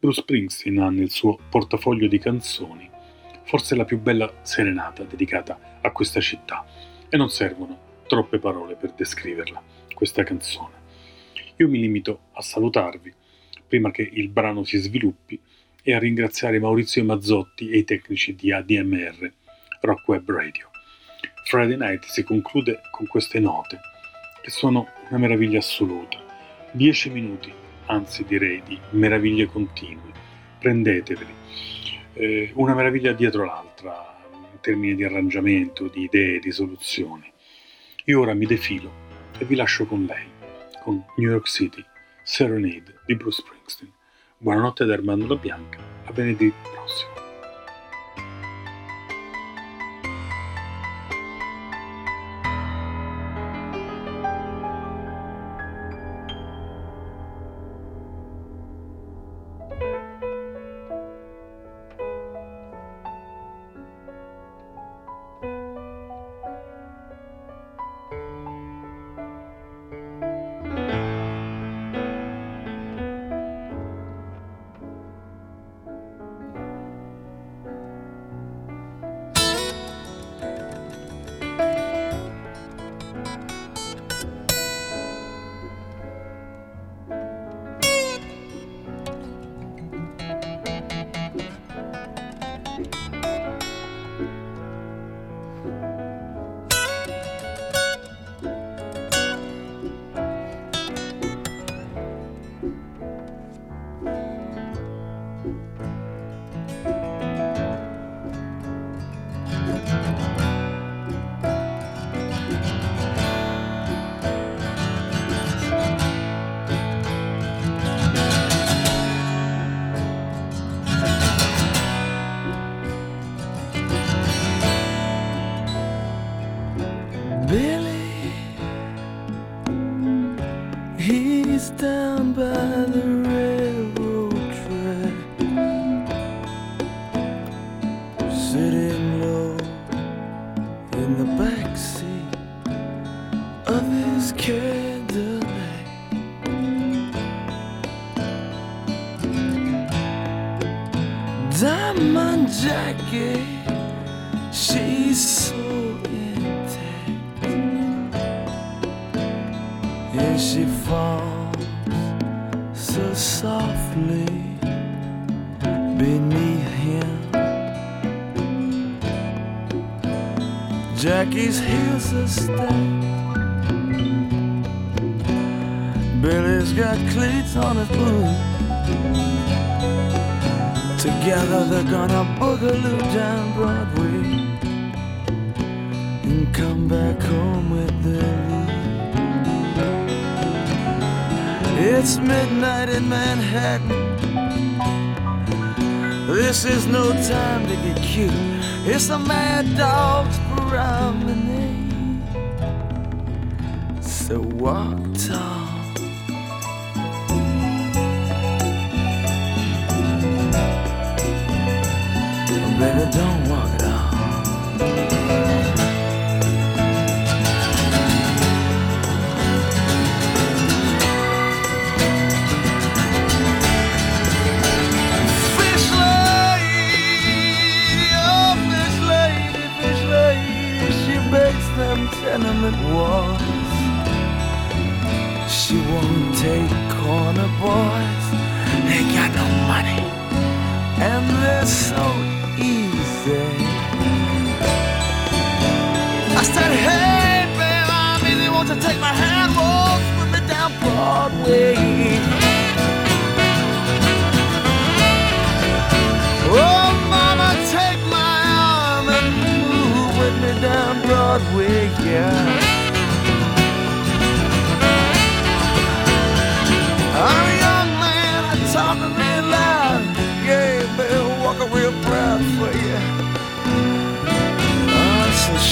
Bruce Springsteen ha nel suo portafoglio di canzoni forse la più bella serenata dedicata a questa città e non servono troppe parole per descriverla, questa canzone. Io mi limito a salutarvi prima che il brano si sviluppi e a ringraziare Maurizio Mazzotti e i tecnici di ADMR Rock Web Radio. Friday Night si conclude con queste note, che sono una meraviglia assoluta. Dieci minuti, anzi direi di meraviglie continue. Prendeteveli. Eh, una meraviglia dietro l'altra, in termini di arrangiamento, di idee, di soluzioni. Io ora mi defilo e vi lascio con lei, con New York City, Serenade di Bruce Springsteen. Buonanotte da Armando Bianca, a venerdì prossimo. Billy's got cleats on his boots. Together they're gonna boogaloo down Broadway and come back home with their loot. It's midnight in Manhattan. This is no time to get cute. It's a mad dog's promenade. So walk tall. Baby, don't walk it off. Them tenement walls. She won't take corner boys, they got no money, and they're so easy. I said, hey, babe, I'm easy, won't you take my hand, walk with me down Broadway? Oh, mama, take my arm and move with me down Broadway, yeah.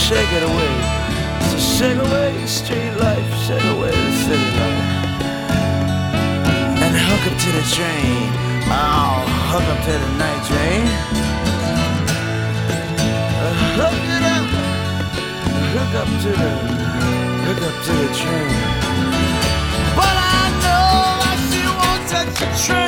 Shake it away. So shake away street life, shake away the city life. And hook up to the train. Oh, hook up to the night train. Hook it up. Hook up to the, hook up to the train. But I know that she won't touch the train.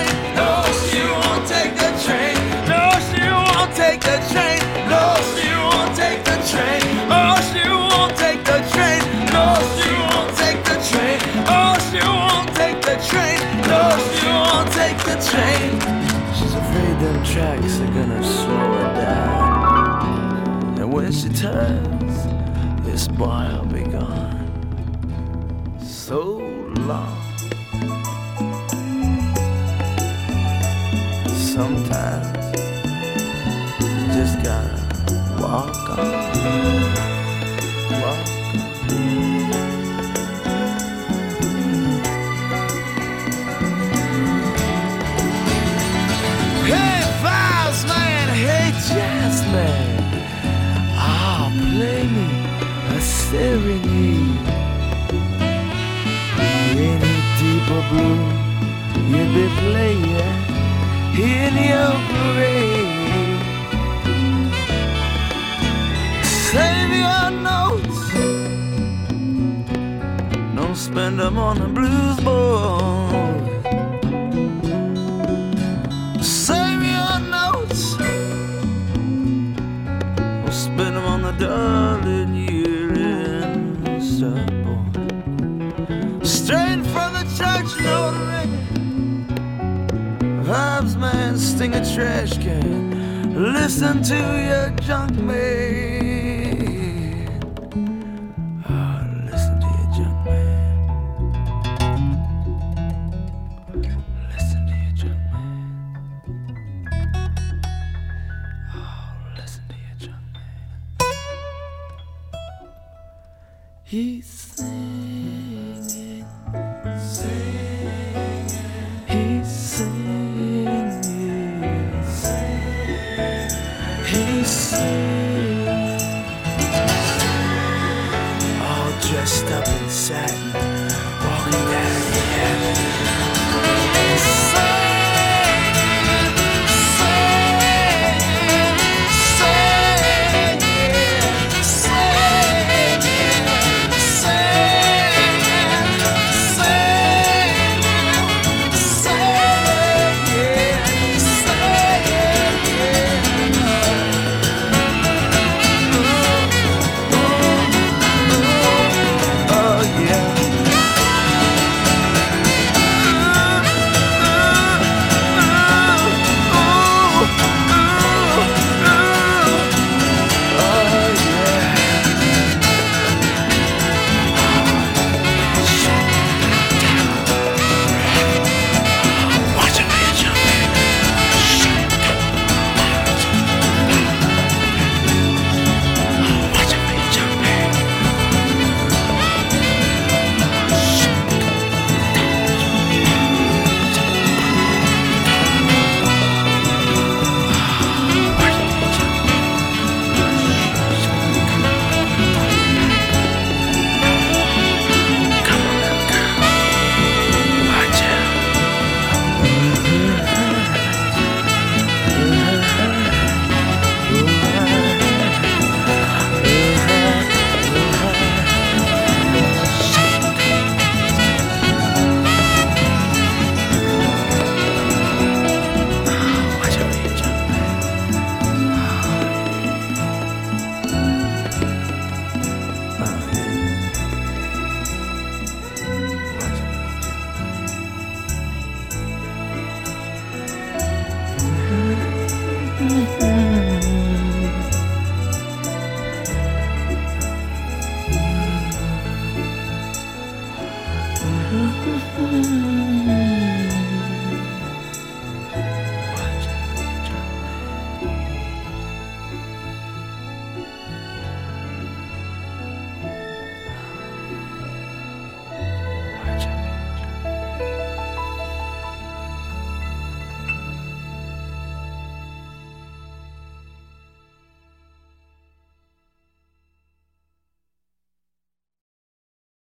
Tracks are gonna slow her down. And when she turns, this boy will be gone. So long. Sometimes you just gotta walk on. Blue you'd be playing in your parade. Save your notes, don't spend them on the blues board. Trash can. Listen to your junk man.